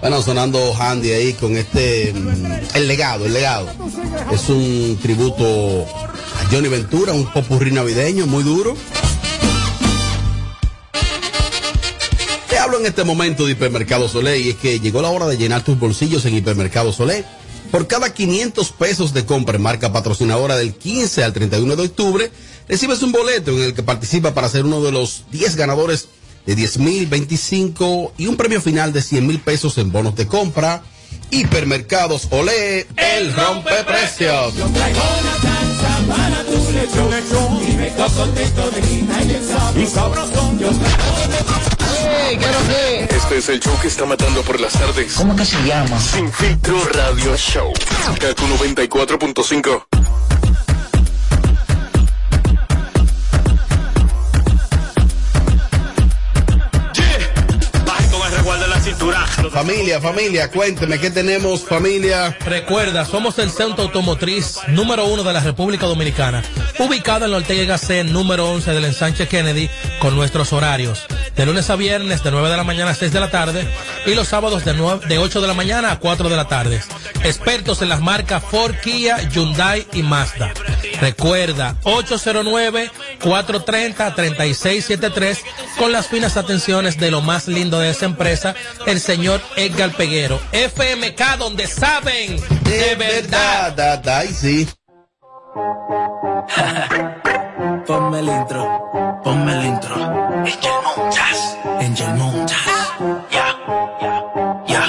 Bueno, sonando Handy ahí con este. mm, El legado, el legado. Es un tributo a Johnny Ventura, un popurrí navideño muy duro. Te hablo en este momento de Hipermercado Solé y es que llegó la hora de llenar tus bolsillos en Hipermercado Solé. Por cada 500 pesos de compra en marca patrocinadora del 15 al 31 de octubre, recibes un boleto en el que participa para ser uno de los 10 ganadores de 10 mil, 25 y un premio final de 100 mil pesos en bonos de compra. Hipermercados Olé, el rompe precios. para tu lechón, lechón. Y me quedo contento de mi y sabrosón. Yo Este es el show que está matando por las tardes. ¿Cómo que se llama? Sin filtro radio show. Kaku 94.5. Familia, familia, cuénteme qué tenemos, familia. Recuerda, somos el centro automotriz número uno de la República Dominicana, ubicado en la Ortega Gasset, número 11 del ensanche Kennedy, con nuestros horarios. De lunes a viernes, de 9 de la mañana a 6 de la tarde, y los sábados de, 9 de 8 de la mañana a 4 de la tarde. Expertos en las marcas Ford, Kia, Hyundai y Mazda. Recuerda, 809-430-3673, con las finas atenciones de lo más lindo de esa empresa, el señor Edgar Peguero. FMK, donde saben de verdad. Da, da, y sí. Ponme el intro, ponme el intro. Angel Montas, Angel Montas. Ya, ya, ya.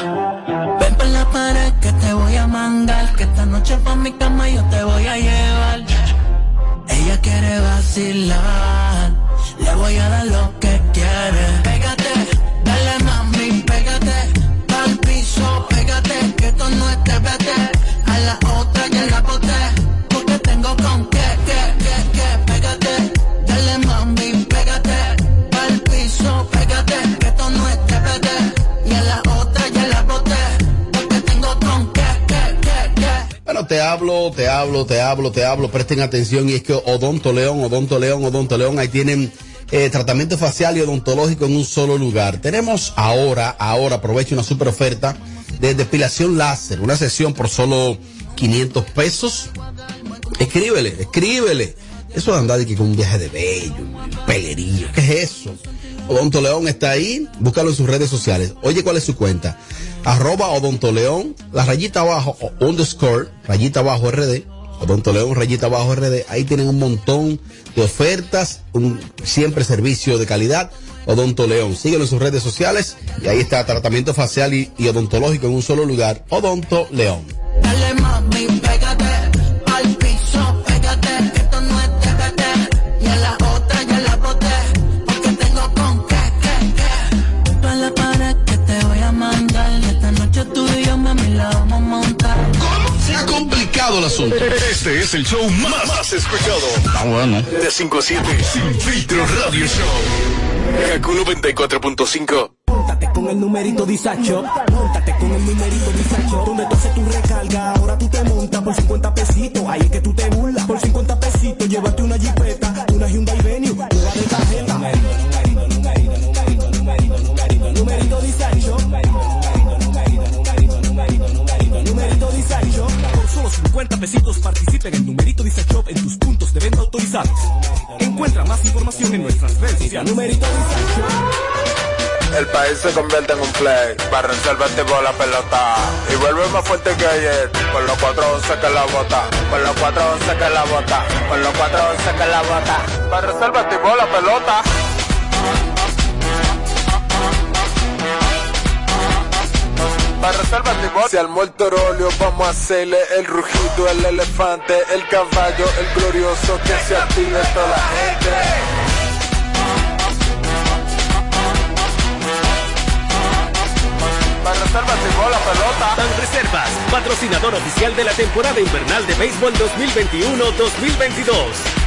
Ven por la pared que te voy a mandar. Que esta noche pa' mi cama yo te voy a llevar. Ella quiere vacilar. Le voy a dar lo que quiere. Te hablo, te hablo, te hablo, presten atención y es que Odonto León, Odonto León, Odonto León, ahí tienen eh, tratamiento facial y odontológico en un solo lugar. Tenemos ahora, ahora, aprovecho una super oferta de depilación láser, una sesión por solo 500 pesos. Escríbele, escríbele. Eso de andar que con un viaje de bello, un pelerillo, ¿qué es eso? Odonto León está ahí, búscalo en sus redes sociales. Oye, ¿cuál es su cuenta? Arroba Odonto León, la rayita abajo, underscore, rayita abajo RD, Odonto León, rayita abajo RD. Ahí tienen un montón de ofertas, un siempre servicio de calidad. Odonto León, síguelo en sus redes sociales y ahí está tratamiento facial y, odontológico en un solo lugar. Odonto León. Dale complicado el asunto. Este es el show más, más escuchado. Está bueno. De 5 a 7. Sin filtro radio show. Kaku 94.5. Móntate con el numerito disacho. Móntate con el numerito disacho. Donde tú haces tu recarga, ahora tú te montas por 50 pesitos. Ahí es que tú te 50 pesitos participa en numerito disacho en tus puntos de venta autorizados. Encuentra más información en nuestras redes sociales. Numerito. El país se convierte en un play. Para resolver tipo la pelota. Y vuelve más fuerte que ayer. Con los 411 que la bota. Con los 411 que la bota. Con los 411 que la bota. Para resolver tipo la pelota. Para resolver tipo. Si al muerto rolio vamos a hacerle el rugido, el elefante, el caballo, el glorioso que se active toda la gente. Para reservas llegó la pelota. Ban Reservas, patrocinador oficial de la temporada invernal de béisbol 2021-2022.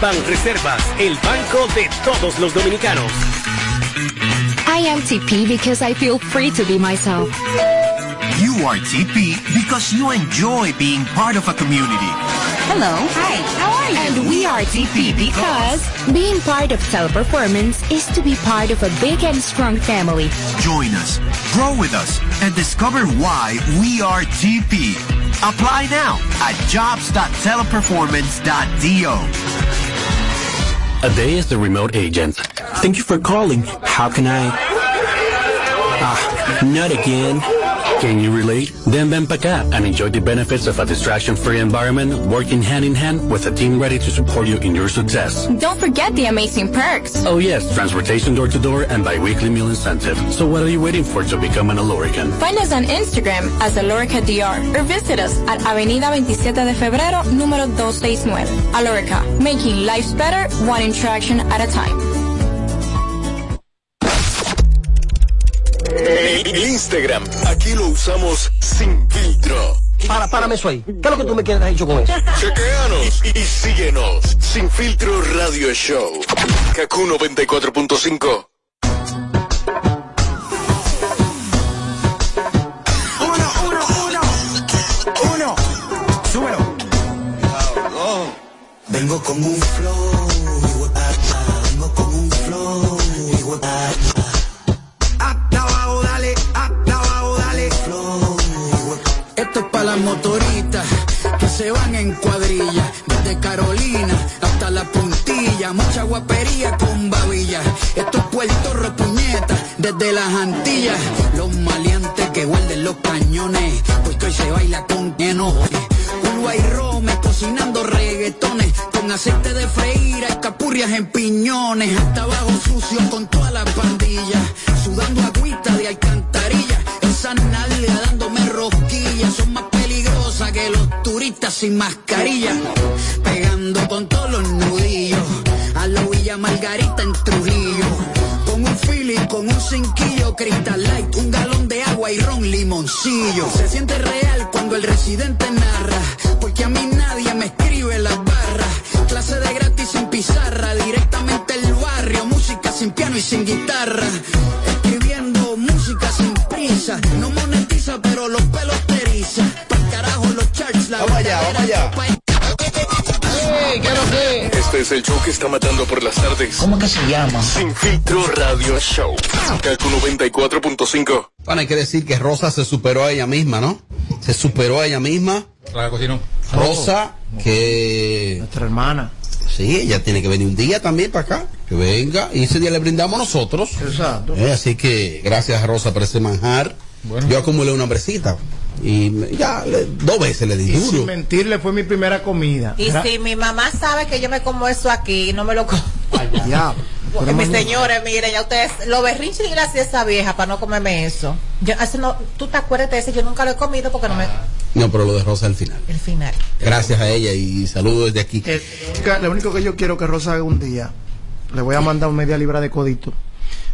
Ban Reservas, el banco de todos los dominicanos. I am TP because I feel free to be myself. You are TP because you enjoy being part of a community. Hello. Hi. How are you? And we are TP because being part of Teleperformance is to be part of a big and strong family. Join us, grow with us, and discover why we are TP. Apply now at jobs.teleperformance.do. A day as the remote agent. Thank you for calling. How can I? Ah, not again. Can you relate? Then ven pa acá and enjoy the benefits of a distraction-free environment working hand in hand with a team ready to support you in your success. Don't forget the amazing perks. Oh yes, transportation door to door and bi-weekly meal incentive. So what are you waiting for to become an Alorican? Find us on Instagram as Alorica DR or visit us at Avenida 27 de Febrero, número 269. Alorica, making lives better one interaction at a time. El Instagram, aquí lo usamos sin filtro. Para, párame eso ahí. ¿Qué es lo que tú me quieres dicho con eso? Chequeanos y, y síguenos. Sin filtro radio show. Kaku 94.5. Uno, uno, uno. Uno. Súbelo. Vengo con un flow. Vengo con un flow. Las motoritas que se van en cuadrilla, desde Carolina hasta la puntilla, mucha guapería con babilla. Esto es Puerto desde las Antillas, los maleantes que guarden los cañones, pues hoy se baila con enoje. Uruguay Rome cocinando reggaetones con aceite de freír, escapurrias en piñones, hasta abajo sucio con toda la pandilla, sudando agüita sin mascarilla, pegando con todos los nudillos, a la Villa Margarita en Trujillo, con un feeling, con un cinquillo, Crystal Light, un galón de agua y ron limoncillo. Se siente real cuando el residente narra, porque a mí nadie me escribe las barras. Clase de gratis sin pizarra, directamente el barrio, música sin piano y sin guitarra. Escribiendo música sin prisa, es el show que está matando por las tardes. ¿Cómo que se llama? Sin filtro radio show. Kaku 94.5. Bueno, hay que decir que Rosa se superó a ella misma, ¿no? Se superó a ella misma. La cocinó. Rosa, que... Nuestra hermana. Sí, ella tiene que venir un día también para acá. Que venga. Y ese día le brindamos nosotros. Exacto. Eh, así que gracias a Rosa por ese manjar. Yo acumulé una hambrecita. Y me- ya le- dos veces le di Y duro. sin mentirle, fue mi primera comida. Y si mi mamá sabe que yo me como eso aquí, no me lo como. Ya. Pero Mis señores, miren, ya ustedes, lo berrinche y gracias a esa vieja para no comerme eso. Yo, eso no, tú te acuerdas de ese, yo nunca lo he comido porque no me. No, pero lo de Rosa al final. El final. Gracias a ella y saludos desde aquí. Eh, chica, lo único que yo quiero que Rosa haga un día, le voy a mandar un media libra de codito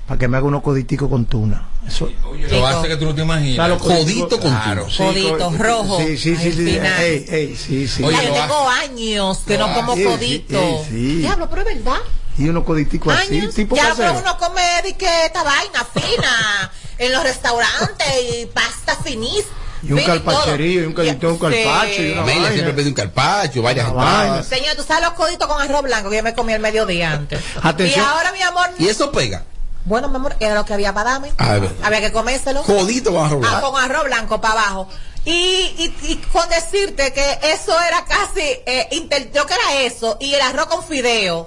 para que me haga unos coditicos con tuna. Eso. Lo hace que tú no te imaginas. Claro, Codito con Claro. tuna. Sí, Codito, co- rojo, Sí, sí, sí. al sí. final. Ey, ey, sí, sí. Oye, lo tengo años que no como codito. sí, sí. Diablo, pero es verdad. Y unos coditicos así, tipo ya, pero uno come de que esta vaina fina en los restaurantes y pasta finísima. Y un carpacherío, y un codito, un carpacho, y una Amelia vaina. siempre pide un carpacho, varias. Señor, tú sabes los coditos con arroz blanco que yo me comí el mediodía antes. Atención. Y ahora, mi amor, Y eso pega. Bueno, mi amor, era lo que había para darme. A ver. Había que comérselo. Codito con arroz Ah, blanco. con arroz blanco para abajo. Y, y, y con decirte que eso era casi, eh, inter- lo que era eso, y el arroz con fideo,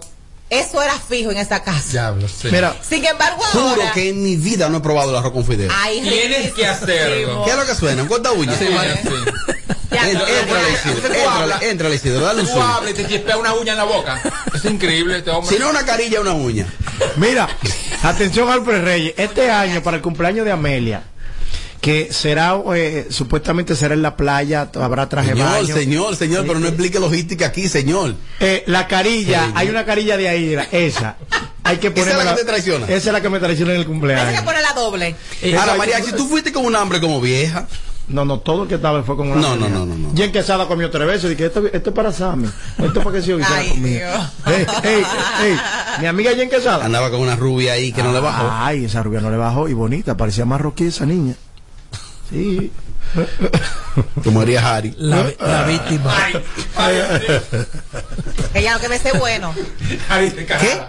eso era fijo en esa casa. Diablo, sí. Mira, Sin embargo, Juro ahora. que en mi vida no he probado el arroz con fideo. Ay, Tienes que hacerlo. ¿Qué es lo que suena? ¿Un corta uña? Sí, sí. Entra. Isidro, dale un Tú hablas y te chispea una uña en la boca. Es increíble este hombre. Si no una carilla, una uña. Mira, atención Alfred Reyes, este año para el cumpleaños de Amelia, que será, eh, supuestamente será en la playa, habrá traje Señor, baño. señor, señor, pero no explique logística aquí, señor. Eh, la carilla, hay una carilla de ahí, esa. Hay que ¿Esa es la que te traiciona? Esa es la que me traiciona en el Hay que cumpleaños. poner la doble. Ahora, María, si tú fuiste con un hambre como vieja, No, no, todo el que estaba fue con una. No, no, no, no, no. Jen Quesada comió tres veces. Dije, esto, esto es para Sammy. Esto es para que se y Ay, comía. Ey, ey, ey. Mi amiga Jen Quesada. andaba con una rubia ahí que no le bajó. Ay, esa rubia no le bajó y bonita. Parecía marroquí esa niña. Sí. Como haría Harry. La, la víctima. Ella lo que me hace bueno. ¿Qué?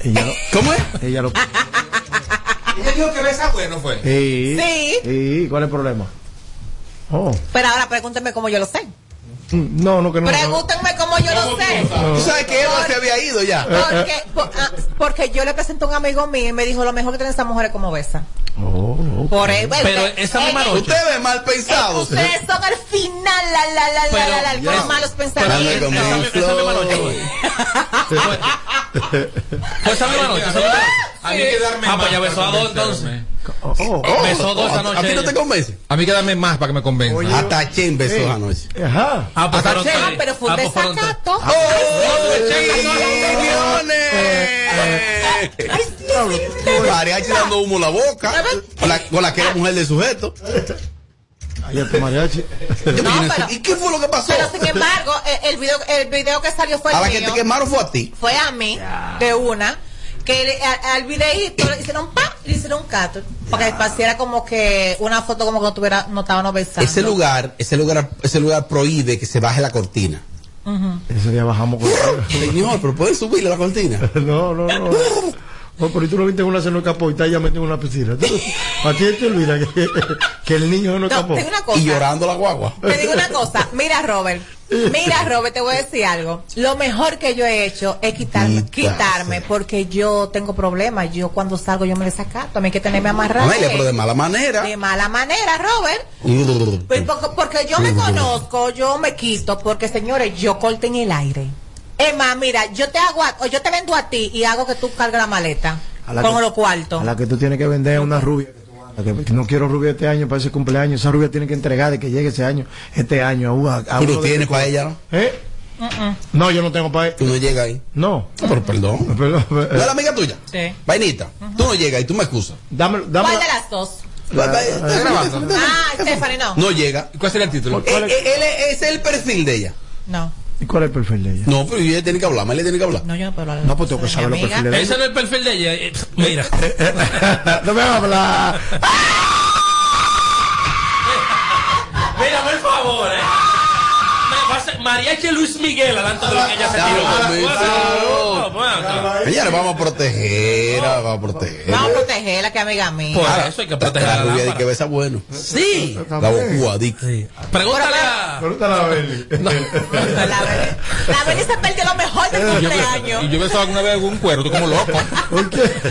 Ella lo, ¿Cómo es? ella lo, Ella dijo que besa bueno fue. sí. Sí. Sí, ¿cuál es el problema? Oh. Pero ahora pregúntenme cómo yo lo sé. No, no, que no. Pregúntenme cómo yo lo sé. Tú sabes que Eva se había ido ya. Porque, por- ah, porque yo le presenté a un amigo mío y me dijo lo mejor que tienen estas mujeres como besa. Oh. Por bueno, Pero usted- esa misma eh, noche. Ustedes mal pensados. Ustedes son al final, la, la, la, Pero- la, la, la, malos pensamientos. Esa- mi esa misma noche. Fue esa misma noche. A mí que darme Ah, pues ya besó a dos entonces. Oh, oh. Besó dos esa ¿A noche. a ti no te convence? A mí que darme más para que me convenza. Oye, Hasta Chen besó Sí. anoche. Ajá. Ah, pues fueron Ah, tres. pero fue un Ah, pues fueron tres. desacato. ¡Oh! Mariachi dando humo en la boca. Con la, con la que era mujer del sujeto. Ahí está mariachi. No, pero- ¿Y qué fue lo que pasó? Pero sin embargo, eh, el video, el video que salió fue A la el que mío. te quemaron fue a ti. Fue a mí, de una, que le- a- al videíto le hicieron pa, le hicieron un cato, para que pareciera como que una foto como que no tuviera, no estábamos besando. Ese lugar, ese lugar, ese lugar prohíbe que se baje la cortina. Ese día bajamos con. Señor, pero pueden subirle la cortina. No, no, no. No, pero tú lo viste en una cena capó y está ya metido en una piscina. A ti te olvida que, que el niño no cosa. Y llorando la guagua. Te digo una cosa, mira Robert, mira Robert, te voy a decir algo. Lo mejor que yo he hecho es quitarme, quitarme, porque yo tengo problemas. Yo cuando salgo yo me desacato, a mí hay que tenerme amarrado. Amelia, pero de mala manera. De mala manera, Robert. Pues porque, porque yo me conozco, yo me quito, porque señores, yo corto en el aire. Es más, mira, yo te hago, a- o yo te vendo a ti y hago que tú cargues la maleta A la con que- los cuartos. A la que tú tienes que vender a una rubia. que no quiero rubia este año para ese cumpleaños. Esa rubia tiene que entregar de que llegue ese año, este año. A, a Tú lo tienes para ella, ¿no? ¿Eh? No, yo no tengo para Tú no llegas ahí. No. No, pero perdón. Perdón, ¿No es la amiga tuya? Sí. Vainita, tú no llegas y tú me excusas. Dame, dame ¿Cuál la- de las dos? Va- está grabando. Ah, Stephanie, no. No llega. ¿Y cuál será el título? Eh, eh, él es el perfil de ella. No. ¿Y cuál es el perfil de ella? No, pero ella tiene que hablar, Amelia tiene que hablar. No, yo no puedo hablar. No, pues tengo que saber los perfiles de Ese ella. no es el perfil de ella. eh, Mira. no me habla. Mira, por favor, eh. Mariachi Luis Miguel adelante de lo que ella se tiró. Acá. Señores, vamos a proteger, vamos a proteger. Vamos a protegerla, que amiga mía. Por Ahora, eso hay que proteger la la rubia de que besa bueno. Sí. La bocuadica. Sí. Pregúntale a. Pregúntale a Beli. La Beli- la Beli se perdió lo mejor del yo, cumpleaños. y yo besaba alguna vez algún cuero, tú como loco.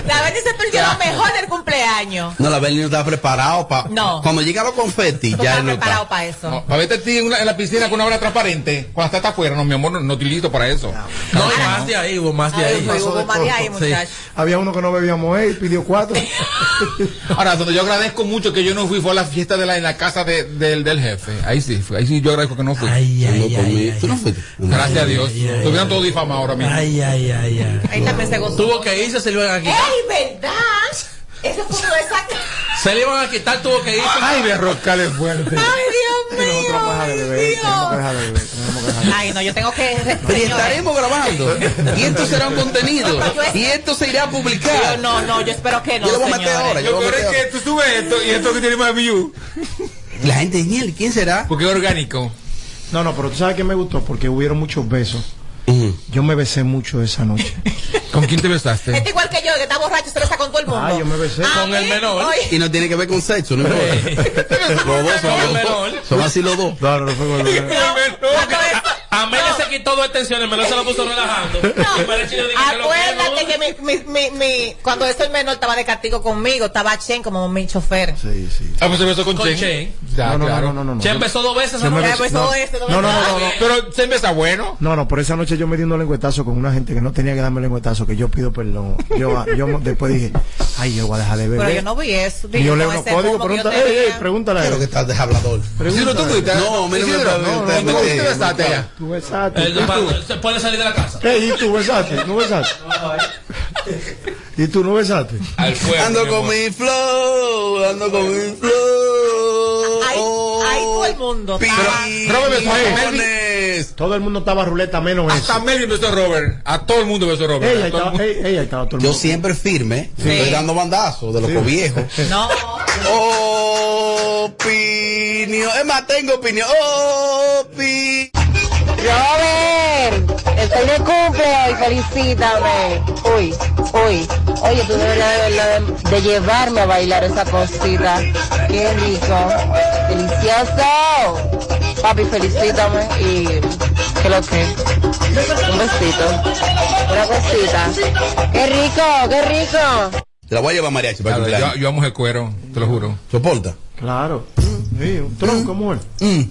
La Beli se perdió lo mejor del cumpleaños. No, la Bernie no está preparado para. No. Cuando llegan los confetis, ya no preparado está. para eso. Para verte a ti en, una- en la piscina con una bola transparente, cuando estás afuera, no, mi amor, no, no estoy listo para eso. No, y más de ahí, hubo más de ahí. más de ahí, Sí. Había uno que no bebía moe y pidió cuatro. Ahora, donde yo agradezco mucho que yo no fui fue a la fiesta de la, en la casa de- del, del jefe. Ahí sí, fue. ahí sí yo agradezco que no fui. Ay, No, ay, ay, ¿Tú no ay. fuiste? Gracias a Dios. Estuvieron todos difamados ahora mismo. Ay, ay, ay, ay. Ahí también se gozó. Tuvo que irse, se le iban a quitar. ¡Ey, verdad! Eso fue esas. Se le iban a quitar, tuvo que irse. Ay, de roscales fuerte. ¡Ay, Dios mío! Dejar de beber. Tenemos que dejar de beber. Ay, no, yo tengo que. Pero estaremos grabando. Y esto será un contenido. Y esto se irá a yo- publicar. no, no, yo espero que no. Yo lo voy a meter ahora. Yo Lo lo voy a peor es meter que tú subes esto y esto que tiene más views. ahora. La gente dice, "Niel, ¿quién será? Porque es orgánico. No, no, pero tú sabes que me gustó porque hubieron muchos besos. Yo me besé mucho esa noche. ¿Con quién te besaste? Este igual que yo, que está borracho, se besa con todo el mundo. Ah, yo me besé. Con el menor. oye, Y no tiene que ver con sexo, no importa. Los dos son, menor. son así los dos. No, no, fue con el- eso- Amelia se quitó dos extensiones, me lo se lo puso relajando. Acuérdate que mi, mi, mi, mi- cuando eso el menor estaba de castigo conmigo, estaba Chen como mi chofer. Sí, sí. Ah, pues se besó con, Con Chen. Chen. Ya, No, no, claro. no, no, no, no. Che empezó dos veces. Se me ¿no? Besó- no. este, No, no, no, no, no. Pero se besa bueno. No, no, por esa noche yo me di unos lengüetazos con una gente que no tenía que darme lengüetazos, que yo pido perdón. Yo, yo después dije, ay, yo voy a dejar de beber. Pero yo no vi eso. Y yo leo unos códigos, pregunta, ey, ey, pregúntale a Claro que estás de hablador. Isidro, tú fuiste. No, me no, me tú tiene- besaste allá. Tú besaste. Se puede salir de la casa. Ey, ¿y tú besaste? ¿No besaste? ¿Y tú no besaste? Al fuego. Ando mi con mi flow, ando con mi flow. Ahí, todo el mundo. Estaba- Robert Todo el mundo estaba ruleta menos Hasta eso. Melvin besó a Robert. A todo el mundo besó a Robert. Ella A todo el estaba, mundo. ey, ella estaba todo el Yo siempre firme, estoy dando bandazos de los viejos. No, Opinión. Es más, tengo opinión. Opi. Robert, estoy de cumple hoy, felicítame. Uy, uy, oye, tú deberías de, verdad de, de llevarme a bailar esa cosita. Qué rico, delicioso. Papi, felicítame y que lo que. Un besito, una cosita. Qué rico, qué rico. Te la voy a llevar mariachi para Claro, yo, yo amo el cuero, te lo juro. ¿Soporta? Claro. Sí, un tronco, mujer. Sí.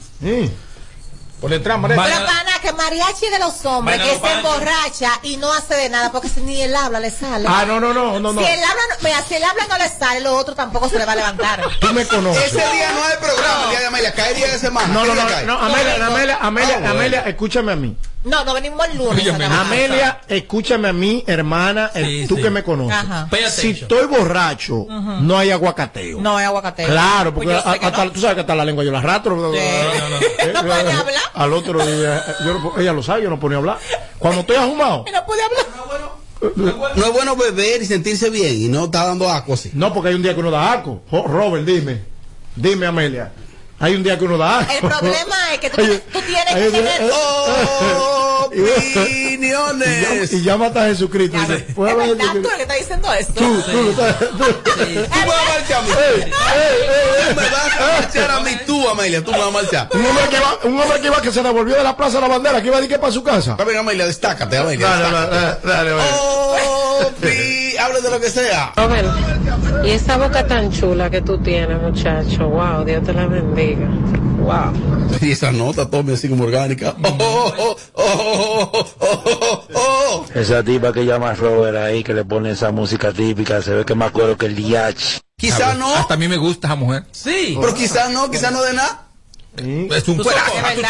Por detrás, Pero pana, que mariachi de los hombres que se emborracha y no hace de nada porque si ni el habla le sale. Ah, no, no, no, no, no. Si el habla, no- mira, si el habla no le sale, lo otro tampoco se le va a levantar. Tú me conoces. Ese día no hay programa, el día de Amelia. Cae día de semana. No, ¿Qué no, no, cae? no, Amelia, Amelia, Amelia, Ah, bueno. Amelia, escúchame a mí. No, no venimos el lunes. Amelia, escúchame a mí, hermana, el- Sí, tú sí. que me conoces. Ajá. Si estoy borracho, no hay aguacateo. No hay aguacate. Claro, porque Pues yo sé a- que hasta, tú sabes que hasta la lengua yo la arrastro. Eh, No puede hablar. Al otro día, yo no- ella lo sabe, yo no ponía a hablar. Cuando estoy ahumado. No puede hablar. No es bueno beber y sentirse bien y no está dando asco así. No, porque hay un día que uno da asco. Jo- Robert, dime. Dime, Amelia. Hay un día que uno da. El problema es que tú, tú tienes Hay que tener. Opiniones. Y, llama- y llama hasta Jesucristo. y dice, ¿puedo de ¿Verdad? Tú el que está diciendo esto. Tú, tú, tú, tú. Tú me vas a marchar a mí. Tú me vas a marchar a mí, tú, Amelia. Tú me vas a marchar. Un hombre que va, un hombre que va que se devolvió de la Plaza de la Bandera, que iba a decir que para su casa. Está bien, Amelia, destácate, Amelia. Dale, destácate. dale, dale, dale. Opi, hable de lo que sea. Robert, y esa boca tan chula que tú tienes, muchacho. Wow, Dios te la bendiga. Wow. Y esa nota, tome así como orgánica. Oh, oh, oh, oh, oh, oh, oh. Esa tipa que llama Robert ahí, que le pone esa música típica, se ve que más cuero que el DH. Quizá no. Hasta a mí me gusta esa mujer. Sí. Pero quizás no, quizás no de nada. Es un vecina.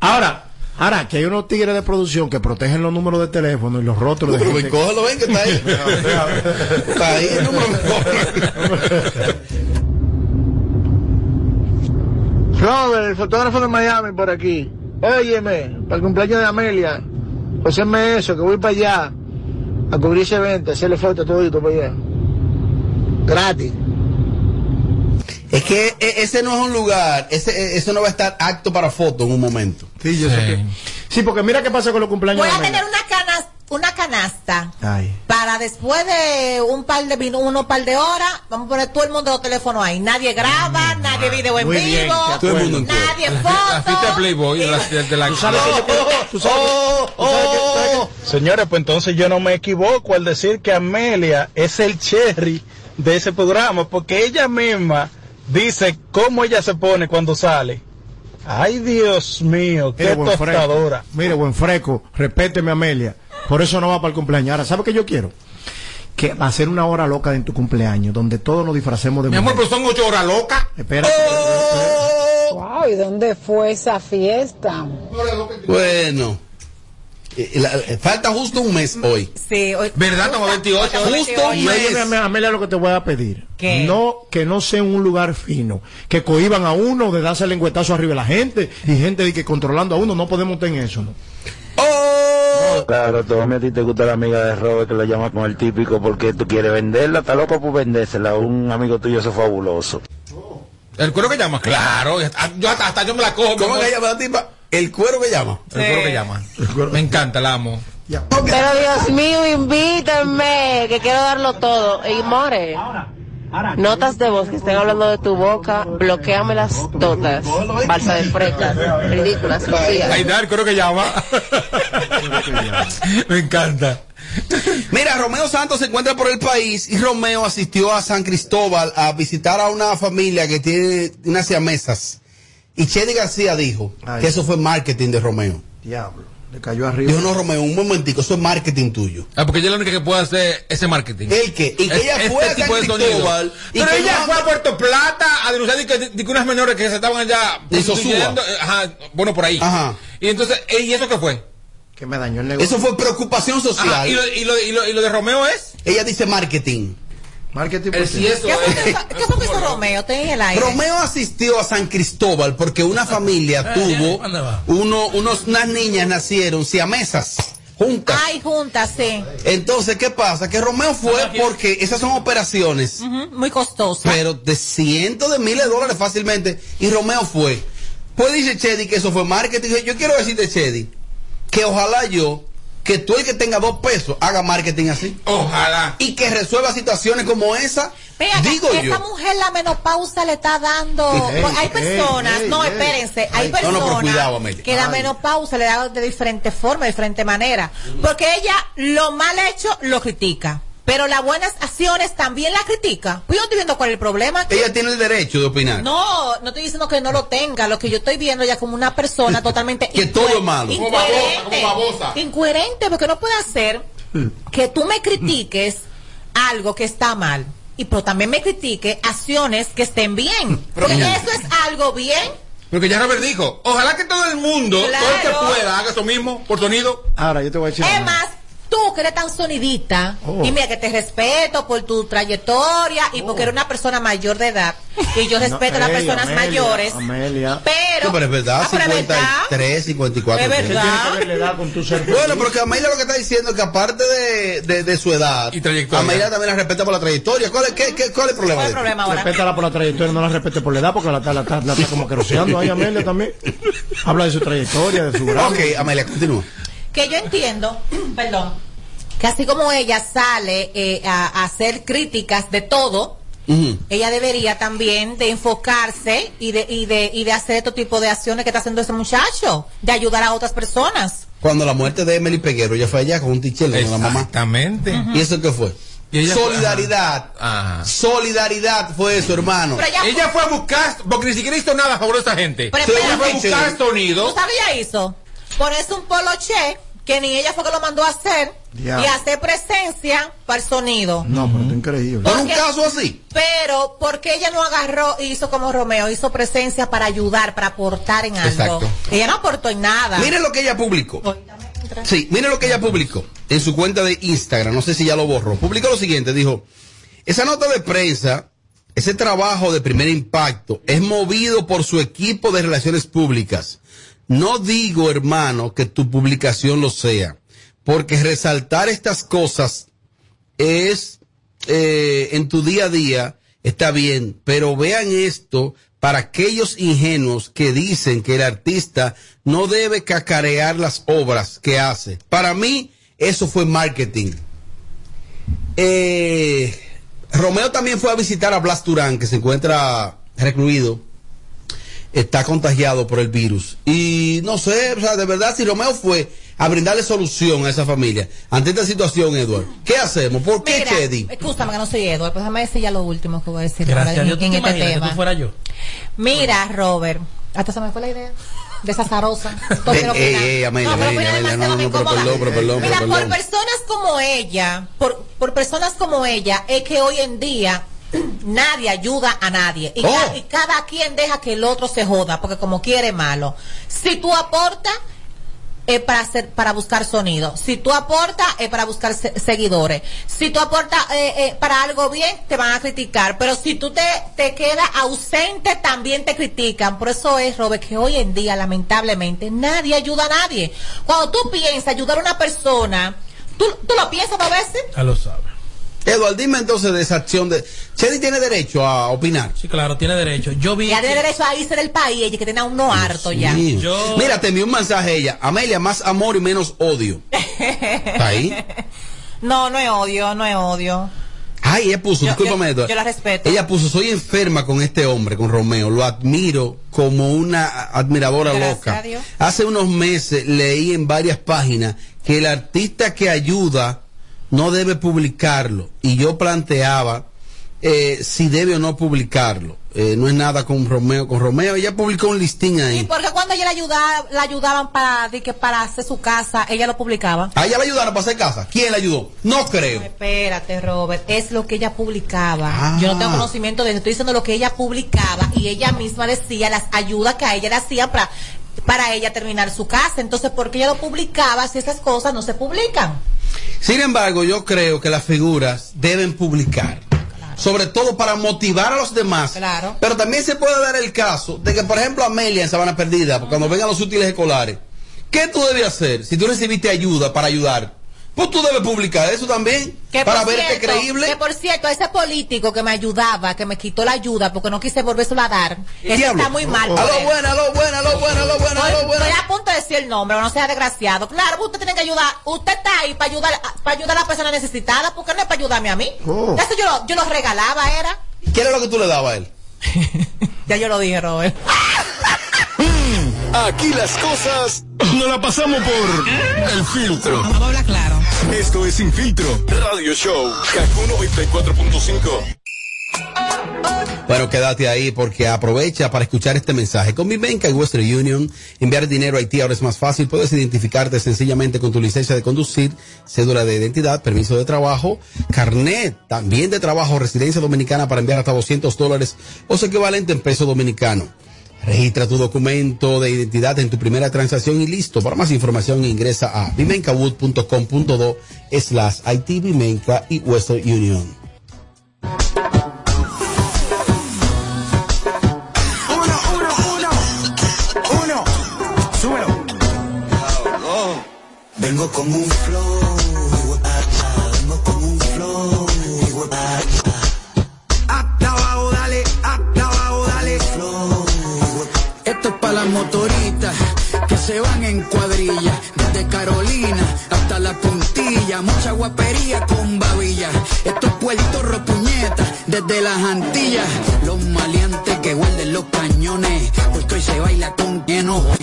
ahora, ahora, que hay unos tigres de producción que protegen los números de teléfono y los rótulos de gente. cógelo, ven que está ahí. Está ahí el número. Robert, el fotógrafo de Miami por aquí. Óyeme, para el cumpleaños de Amelia, haceme eso, que voy para allá a cubrir ese evento, hacerle fotos todo para allá. Gratis. Es que e- ese no es un lugar, ese, e- eso no va a estar acto para foto en un momento. Sí, yo sé que. Sí, porque mira qué pasa con los cumpleaños Voy a Amelia. tener una canasta, una canasta Ay. para después de un par de minutos, unos par de horas, vamos a poner todo el mundo los teléfonos ahí. Nadie graba, nadie video en bien, vivo, de Todo el mundo en nadie La fiesta de foto. Playboy, de la, de la- sabes que- Señores, pues entonces yo no me equivoco al decir que Amelia es el cherry de ese programa, porque ella misma dice cómo ella se pone cuando sale. Ay, Dios mío, qué Mire, buen tostadora. Mire, buen fresco, respéteme, Amelia. Por eso no va para el cumpleaños. Ahora, ¿sabe qué yo quiero? Que va a ser una hora loca en tu cumpleaños, donde todos nos disfracemos de Mi amor, pero son ocho horas locas. Espera. Wow, ¿y dónde fue esa fiesta? Bueno. Eh, la- eh, falta justo un mes hoy. Sí, hoy- ¿Verdad? Estamos 28. Justo un mes. Ame- Amelia, lo que te voy a pedir. ¿Qué? No, que no sea un lugar fino. Que cohiban a uno de darse el lengüetazo arriba de la gente. Y gente de que controlando a uno. No podemos tener eso, ¿no? Claro, todo a ti te gusta la amiga de Robert que la llama con el típico porque tú quieres venderla, está loco por vendérsela. Un amigo tuyo eso es fabuloso. El cuero que llama, claro. Yo hasta, hasta yo me la cojo. ¿Cómo que llama la tipa? El cuero que llama. El cuero que llama. Me encanta, la amo. Pero Dios mío, invítenme, que quiero darlo todo. Y more, notas de voz que estén hablando de tu boca, bloqueamelas todas. Balsa de frecas, ridículas. Ahí el cuero que llama. me encanta. Mira, Romeo Santos se encuentra por el país y Romeo asistió a San Cristóbal a visitar a una familia que tiene unas siamesas. Y Chedi García dijo Ay. que eso fue marketing de Romeo. Diablo. Le cayó arriba. Dijo, no, Romeo, un momentico, eso es marketing tuyo. Ah, porque ella es la única que puede hacer ese marketing. ¿El qué? Y que Es- ella este fue a San tipo de sonido. Cristóbal. y Pero que ella no- fue a Puerto Plata a denunciar de que, de que unas menores que se estaban allá Ajá, bueno, por ahí. Ajá. Y entonces, ¿y eso qué fue? Que me dañó el negocio. Eso fue preocupación social. Ajá, ¿y, lo, y, lo, y, lo, y lo de Romeo es? Ella dice marketing. Marketing. El ¿Qué fue es. que hizo- ¿Qué fue que hizo Romeo? Ten en el aire. Romeo asistió a San Cristóbal porque una familia tuvo ¿dónde va? uno, unos, unas niñas nacieron siamesas. juntas. Ay, juntas, sí. Entonces, ¿qué pasa? Que Romeo fue porque esas son operaciones, Muy costosa. pero de cientos de miles de dólares fácilmente, y Romeo fue. Pues dice Chedi que eso fue marketing. Yo quiero decirte, Chedi, que ojalá yo, que tú el que tenga dos pesos, haga marketing así. Ojalá. Y que resuelva situaciones como esa. Digo esa yo. mujer la menopausa le está dando. Pues hay personas, no, espérense, hay no, no, personas cuidado, que la menopausa le da de diferentes formas, de diferentes maneras. Porque ella lo mal hecho lo critica. Pero las buenas acciones también la critica. Pues yo no estoy viendo cuál es el problema. aquí. Ella tiene el derecho de opinar. No, no estoy diciendo que no lo tenga. Lo que yo estoy viendo ya como una persona totalmente Que todo es malo. Como babosa, incoherente. como babosa. Incoherente, porque no puede ser que tú me critiques algo que está mal. Y pero también me critique acciones que estén bien. Porque Pero- eso es algo bien. Porque ya Robert dijo, ojalá que todo el mundo, todo el que pueda, haga eso mismo por sonido. Ahora, yo te voy a decir. Es más, tú que eres tan sonidita, Oh. y mira que te respeto por tu trayectoria y porque eres una persona mayor de edad, y yo respeto a las personas Amelia, mayores, Amelia. pero... No, pero es verdad, Ah, pero es verdad. 53, 54. Es verdad. Que la edad con tu Bueno, feliz. pero que Amelia lo que está diciendo es que aparte de, de, de su edad, Y trayectoria. Amelia también la respeta por la trayectoria. ¿Cuál es, qué, qué- cuál es el problema? ¿Cuál es el problema ahora? Respétala por la trayectoria, no la respete por la edad, porque la está, la está, la como queroseando ahí, Amelia también. Habla de su trayectoria, de su grado. Ok, Amelia, continúa. Que yo entiendo, perdón, que así como ella sale eh, a, a hacer críticas de todo, ella debería también de enfocarse y de, y de, y de hacer este tipo de acciones que está haciendo ese muchacho, de ayudar a otras personas. Cuando la muerte de Emily Peguero, ella fue allá con un tichelo con la mamá. Exactamente. ¿Y eso qué fue? Solidaridad. Ajá. Solidaridad fue eso, hermano. Pero ella, Ella fue a buscar, porque ni siquiera hizo nada a favor de esa gente. Pero ella fue a buscar ¿Tú sonido. qué ella hizo? Ponerse un poloche que ni ella fue que lo mandó a hacer Ya. y hacer presencia para el sonido. No, pero está increíble. ¿Por un caso así? Pero, porque ella no agarró y hizo como Romeo? Hizo presencia para ayudar, para aportar en algo. Exacto. Ella no aportó en nada. Miren lo que ella publicó. Sí, miren lo que ella publicó en su cuenta de Instagram. No sé si ya lo borró. Publicó lo siguiente: dijo, esa nota de prensa, ese trabajo de primer impacto, es movido por su equipo de relaciones públicas. No digo, hermano, que tu publicación lo sea, porque resaltar estas cosas es eh, en tu día a día está bien, pero vean esto para aquellos ingenuos que dicen que el artista no debe cacarear las obras que hace. Para mí, eso fue marketing. Eh, Romeo también fue a visitar a Blas Durán, que se encuentra recluido. Está contagiado por el virus. Y no sé, o sea, de verdad, si Romeo fue a brindarle solución a esa familia ante esta situación, Edward, ¿qué hacemos? ¿Por qué, Mira, Chedi? escúchame que no soy Edward, pues déjame decir ya lo último que voy a decir Gracias ahora a en, Dios, ¿tú en te este imaginas que tema. tú fuera yo? Mira, Robert, hasta se me fue la idea de esa zarosa. Todo Ey, Amelia, No, pero Amelia, opinar Amelia, no, demasiado no, me no, pero incomoda. perdón, pero perdón, Mira, pero por personas como ella, por, por personas como ella, es que hoy en día nadie ayuda a nadie. Y, Oh. ca- y cada quien deja que el otro se joda, porque como quiere malo. Si tú aportas, es para hacer, para buscar sonido. Si tú aportas, es para buscar se- seguidores. Si tú aportas eh, eh, para algo bien, te van a criticar. Pero si tú te, te quedas ausente, también te critican. Por eso es, Robert, que hoy en día, lamentablemente, nadie ayuda a nadie. Cuando tú piensas ayudar a una persona, ¿tú, tú lo piensas dos veces? Ya lo sabe. Edward, dime entonces de esa acción de... Chedi tiene derecho a opinar. Sí, claro, tiene derecho. Yo vi. Ya tiene derecho a irse del país, ella que tiene a uno harto ya. Yo- Mira, te envió un mensaje ella. Amelia, más amor y menos odio. ¿Está ahí? No, no es odio, no es odio. Ay, ella puso, Yo- discúlpame, yo- yo la respeto. Ella puso, soy enferma con este hombre, con Romeo. Lo admiro como una admiradora Gracias loca. a Dios. Hace unos meses leí en varias páginas que el artista que ayuda no debe publicarlo. Y yo planteaba eh, si debe o no publicarlo. Eh, no es nada con Romeo. Con Romeo, ella publicó un listín ¿Y ahí. por qué cuando ella la ayudaba, la ayudaban para, de que para hacer su casa, ella lo publicaba? ¿A ella la ayudaron para hacer casa? ¿Quién la ayudó? No creo. Espérate, Robert, es lo que ella publicaba. Ah. Yo no tengo conocimiento de eso, estoy diciendo lo que ella publicaba y ella misma decía las ayudas que a ella le hacían para, para ella terminar su casa. Entonces, ¿por qué ella lo publicaba si esas cosas no se publican? Sin embargo, yo creo que las figuras deben publicar. Sobre todo para motivar a los demás. Claro. Pero también se puede dar el caso de que, por ejemplo, Amelia en Sabana Perdida, cuando vengan los útiles escolares, ¿Qué tú debes hacer si tú recibiste ayuda para ayudar? Pues tú debes publicar eso también Que para por verte cierto- creíble. Que por cierto, ese político que me ayudaba, que me quitó la ayuda porque no quise volvérselo a dar, ese Diablo. está muy mal. A lo buena, a lo buena, a lo buena, a lo buena, a lo Estoy, buena. estoy a punto de decir el nombre, no sea desgraciado. Claro, usted tiene que ayudar. Usted está ahí para ayudar, para ayudar a la persona necesitada, porque no es para ayudarme a mí. Oh. Eso yo lo, yo lo regalaba, era. ¿Qué era lo que tú le dabas a él? Ya yo lo dije, Robert. Aquí las cosas no la pasamos por el filtro. Vamos a hablar claro. Esto es Sin Filtro Radio Show. Kaku 94.5. Bueno, quédate ahí porque aprovecha para escuchar este mensaje. Con mi banca y Western Union, enviar dinero a Haití ahora es más fácil. Puedes identificarte sencillamente con tu licencia de conducir, cédula de identidad, permiso de trabajo, carnet también de trabajo, residencia dominicana para enviar hasta 200 dólares o su equivalente en peso dominicano. Registra tu documento de identidad en tu primera transacción y listo. Para más información ingresa a vimencawood.com.do slash IT Vimenca y Western Union. Uno, uno, uno. Uno. Súbelo. Vengo con un flow. Motoritas que se van en cuadrilla, desde Carolina hasta la puntilla, mucha guapería con babilla. Esto es Puerto Ropuñeta, desde las Antillas, los maleantes que guarden los cañones, porque hoy se baila con enojo.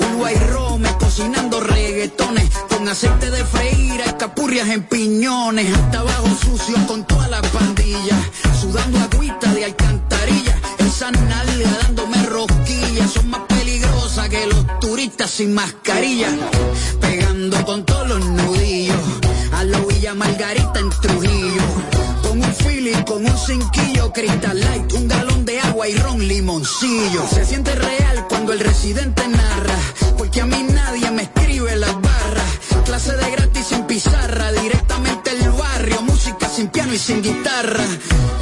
Uruguay Rome cocinando reggaetones con aceite de freír, capurrias en piñones, hasta abajo sucio con toda la pandilla, sudando agüita de alcantarilla, esa nalga que los turistas sin mascarilla, pegando con todos los nudillos, a la Villa Margarita en Trujillo, con un feeling, con un cinquillo, Crystal Light, un galón de agua y ron limoncillo. Se siente real cuando el residente narra, porque a mí nadie me escribe las barras. Clase de gratis sin pizarra, directamente el barrio, música sin piano y sin guitarra.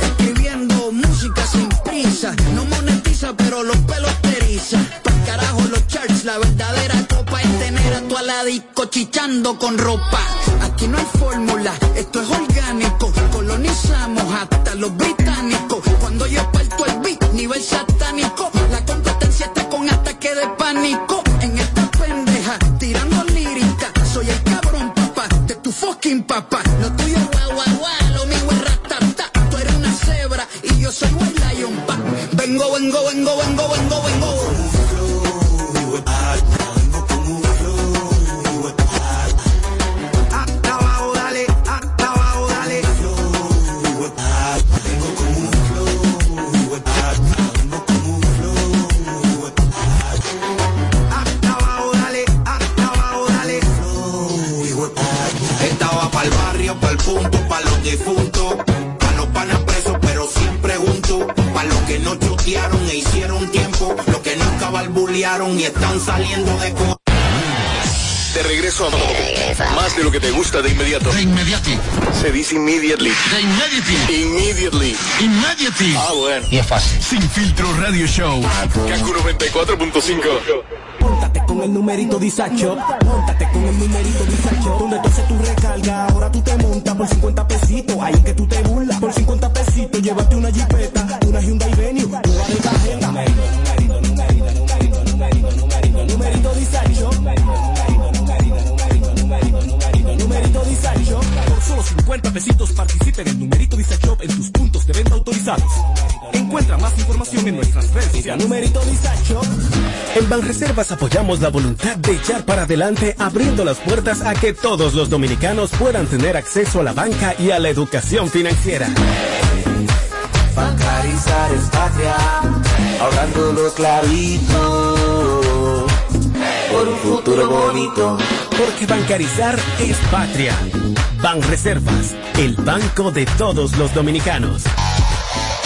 Escribiendo música sin prisa, no monetiza pero los pelos te eriza. Pa'l carajo tener a tu aladico chichando con ropa. Aquí no hay fórmula, esto es orgánico. Colonizamos hasta los británicos. Balbulearon y están saliendo de co De regreso a más de lo que te gusta de inmediato. De inmediati. Se dice immediately. De immediately. Immediately. Immediately. Ah, bueno. Y es fácil. Sin filtro radio show. Kaku 94.5. Móntate con el numerito Disacho. Móntate con el numerito Disacho. Donde tú haces tu recarga, ahora tú te montas por 50 Numerito. En Banreservas apoyamos la voluntad de echar para adelante abriendo las puertas a que todos los dominicanos puedan tener acceso a la banca y a la educación financiera. Bancarizar es patria, ahorrando los clavitos por un futuro bonito. Porque bancarizar es patria. Banreservas, el banco de todos los dominicanos.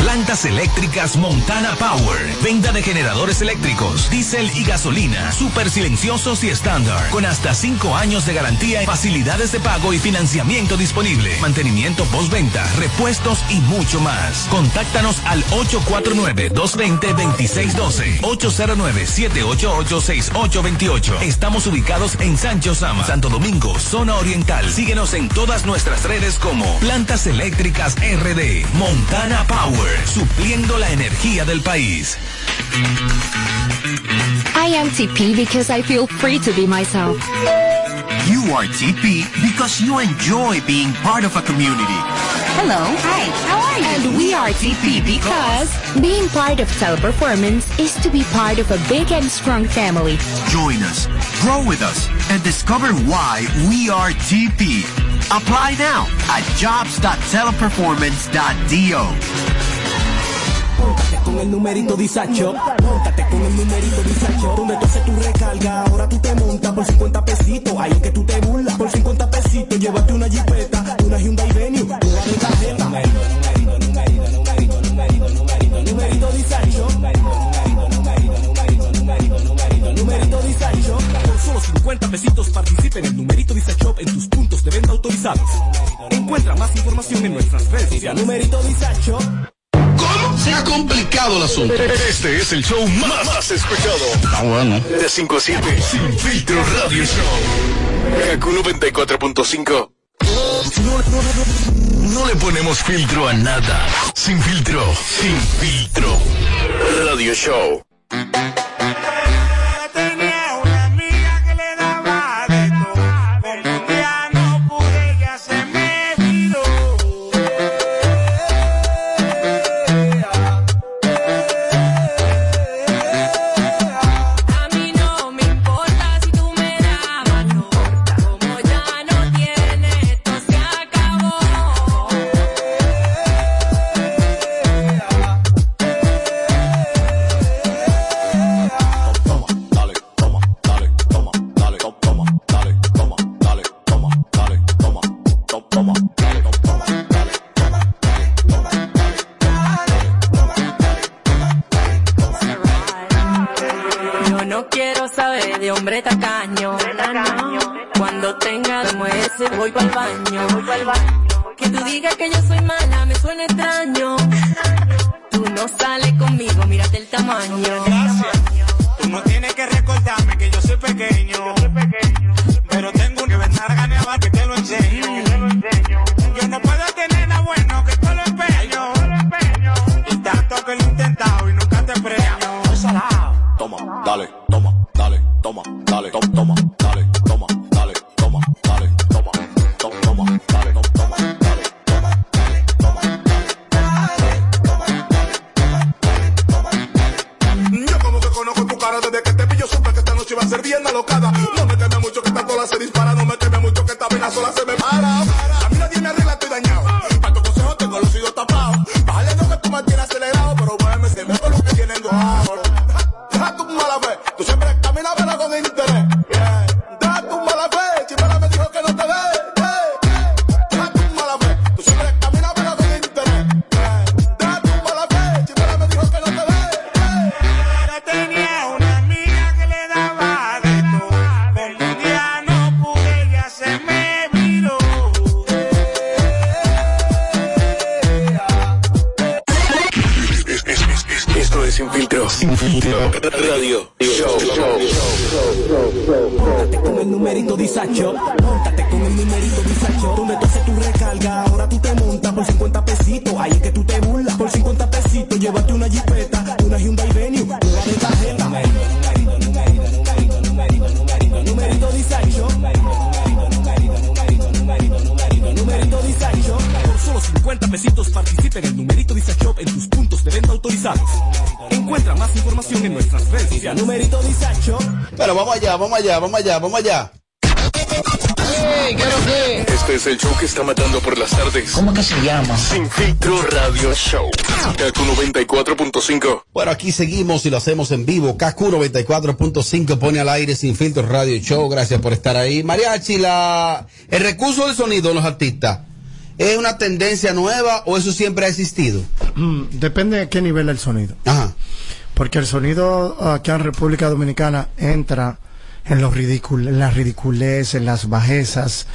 Plantas eléctricas Montana Power. Venta de generadores eléctricos, diésel y gasolina. Super silenciosos y estándar. Con hasta 5 años de garantía, facilidades de pago y financiamiento disponible. Mantenimiento postventa, repuestos y mucho más. Contáctanos al 849-220-2612. 809-788-6828. Estamos ubicados en Sancho Sama, Santo Domingo, zona oriental. Síguenos en todas nuestras redes como Plantas Eléctricas RD. Montana Power. Supliendo la energía del país. I am TP because I feel free to be myself. You are TP because you enjoy being part of a community. Hello. Hi. How are you? And we are TP because being part of Teleperformance is to be part of a big and strong family. Join us, grow with us, and discover why we are TP. Apply now at jobs.teleperformance.do. Con el numerito Disacho. Póntate con el numerito Disacho. Donde tú haces tu recarga, ahora tú te montas por 50 pesitos. Ahí es que tú te burlas. Por 50 pesitos, llévate una jipeta, el show más, más escuchado. Ah, bueno. De 5 a 7. Sin filtro radio show. Kaku 94.5. No le ponemos filtro a nada. Sin filtro. Sin filtro. Radio show. Noche ¿Cómo que se llama? Sin filtro radio show. Kaku 94.5. Bueno, aquí seguimos y lo hacemos en vivo. KQ 94.5 pone al aire sin filtro radio show. Gracias por estar ahí. Mariachi, la, el recurso del sonido de los artistas ¿Es una tendencia nueva o eso siempre ha existido? Mm, Depende de qué nivel el sonido. Ajá. Porque el sonido aquí en República Dominicana entra en los ridículos, en las ridiculez, en las bajezas,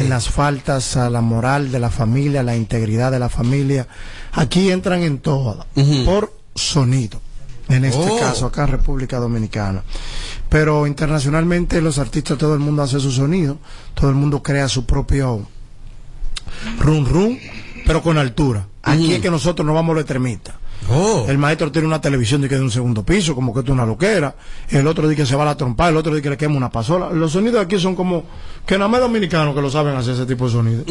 en las faltas a la moral de la familia, a la integridad de la familia. Aquí entran en todo por sonido. En este Oh. caso, acá en República Dominicana. Pero internacionalmente los artistas, todo el mundo hace su sonido, todo el mundo crea su propio rum rum, pero con altura. Aquí es que nosotros no vamos a lo extremista. El maestro tiene una televisión de que de un segundo piso, como que esto es una loquera. El otro dice que se va a la trompa, el otro dice que le quema una pasola. Los sonidos aquí son como que nada más dominicanos que lo saben hacer ese tipo de sonido.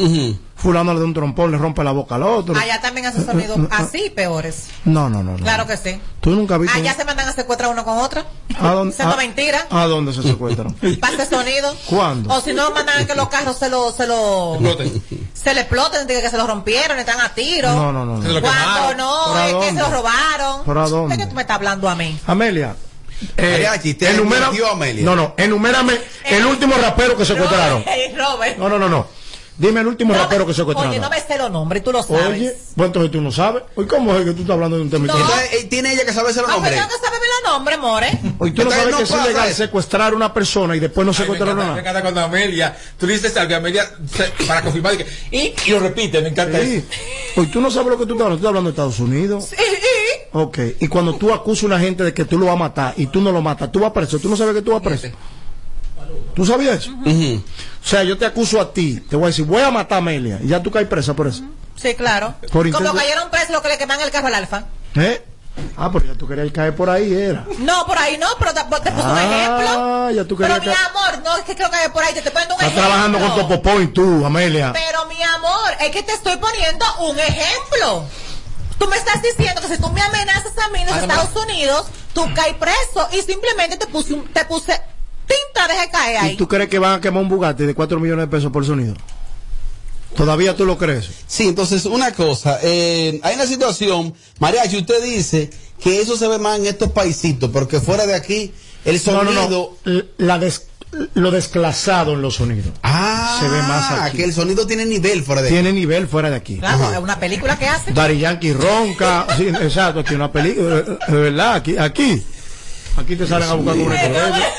Fulano le da un trompón, le rompe la boca al otro. Allá también hace sonidos así, peores. No, no, no. no. Claro que sí. ¿Tú nunca has visto? Allá se mandan a secuestrar uno con otro. ¿A dónde, a- mentira. ¿A dónde se secuestran? Para ese sonido. ¿Cuándo? O si no, mandan a que los carros se lo, se lo, se le exploten, que se los rompieron, están a tiro. No, no, no, Cuando no, ¿Por a es que? Se los robaron. ¿Por a dónde? ¿De qué tú me estás hablando a mí? Amelia. eh, Mariachi, te enumera- mintió Amelia. No, no, enumérame el último rapero que secuestraron. Hey, Robert. No, no, no, no. Dime el último rapero que secuestraron. Oye, no me sé los nombres, tú lo sabes. Oye, pues entonces tú no sabes. Oye, ¿cómo es que tú estás hablando de un tema? No. Entonces, eh, tiene ella que saberse los No, pero nombres. tengo que saber los nombres, more. Oye, tú no Entonces, sabes no que es ilegal secuestrar a una persona y después no secuestrar a encanta, me una. encanta cuando Amelia, tú dices algo y Amelia, para confirmar, y, que- y, y lo repite, me encanta Sí. eso. Oye, tú no sabes lo que tú estás hablando. Tú estás hablando de Estados Unidos. Sí, sí. Ok. Y cuando tú acusas a una gente de que tú lo vas a matar y tú no lo matas, tú vas preso. Tú no sabes que tú vas preso. ¿Tú sabías eso? O sea, yo te acuso a ti. Te voy a decir, voy a matar a Amelia. Y ya tú caes presa por eso. Sí, claro. Por Como cayeron presos los que le queman el carro al alfa. ¿Eh? Ah, pero ya tú querías caer por ahí, era. No, por ahí no, pero te, te puso un ejemplo. Ah, ya tú Pero mi amor, no es que creo que por ahí te estoy poniendo un Estás ejemplo. trabajando con Topopó y tú, Amelia. Pero mi amor, es que te estoy poniendo un ejemplo. Tú me estás diciendo que si tú me amenazas a mí en los Además- Estados Unidos, tú caes preso y simplemente te puse, un- te puse tinta, deje caer ¿Y ahí. tú crees que van a quemar un Bugatti de 4 millones de pesos por sonido? ¿Todavía tú lo crees? Sí, entonces una cosa, eh, hay una situación, Mariachi, usted dice que eso se ve más en estos paisitos, porque fuera de aquí el No, no, sonido... no. La des- lo desclasado en los sonidos. Ah, se ve más aquí. que el sonido tiene nivel fuera de Tiene nivel fuera de aquí. Claro, es una película que hace. Dari Yankee ronca. sí, exacto, aquí una película. eh, De verdad, aquí. Aquí, aquí te salen a buscar con una correa.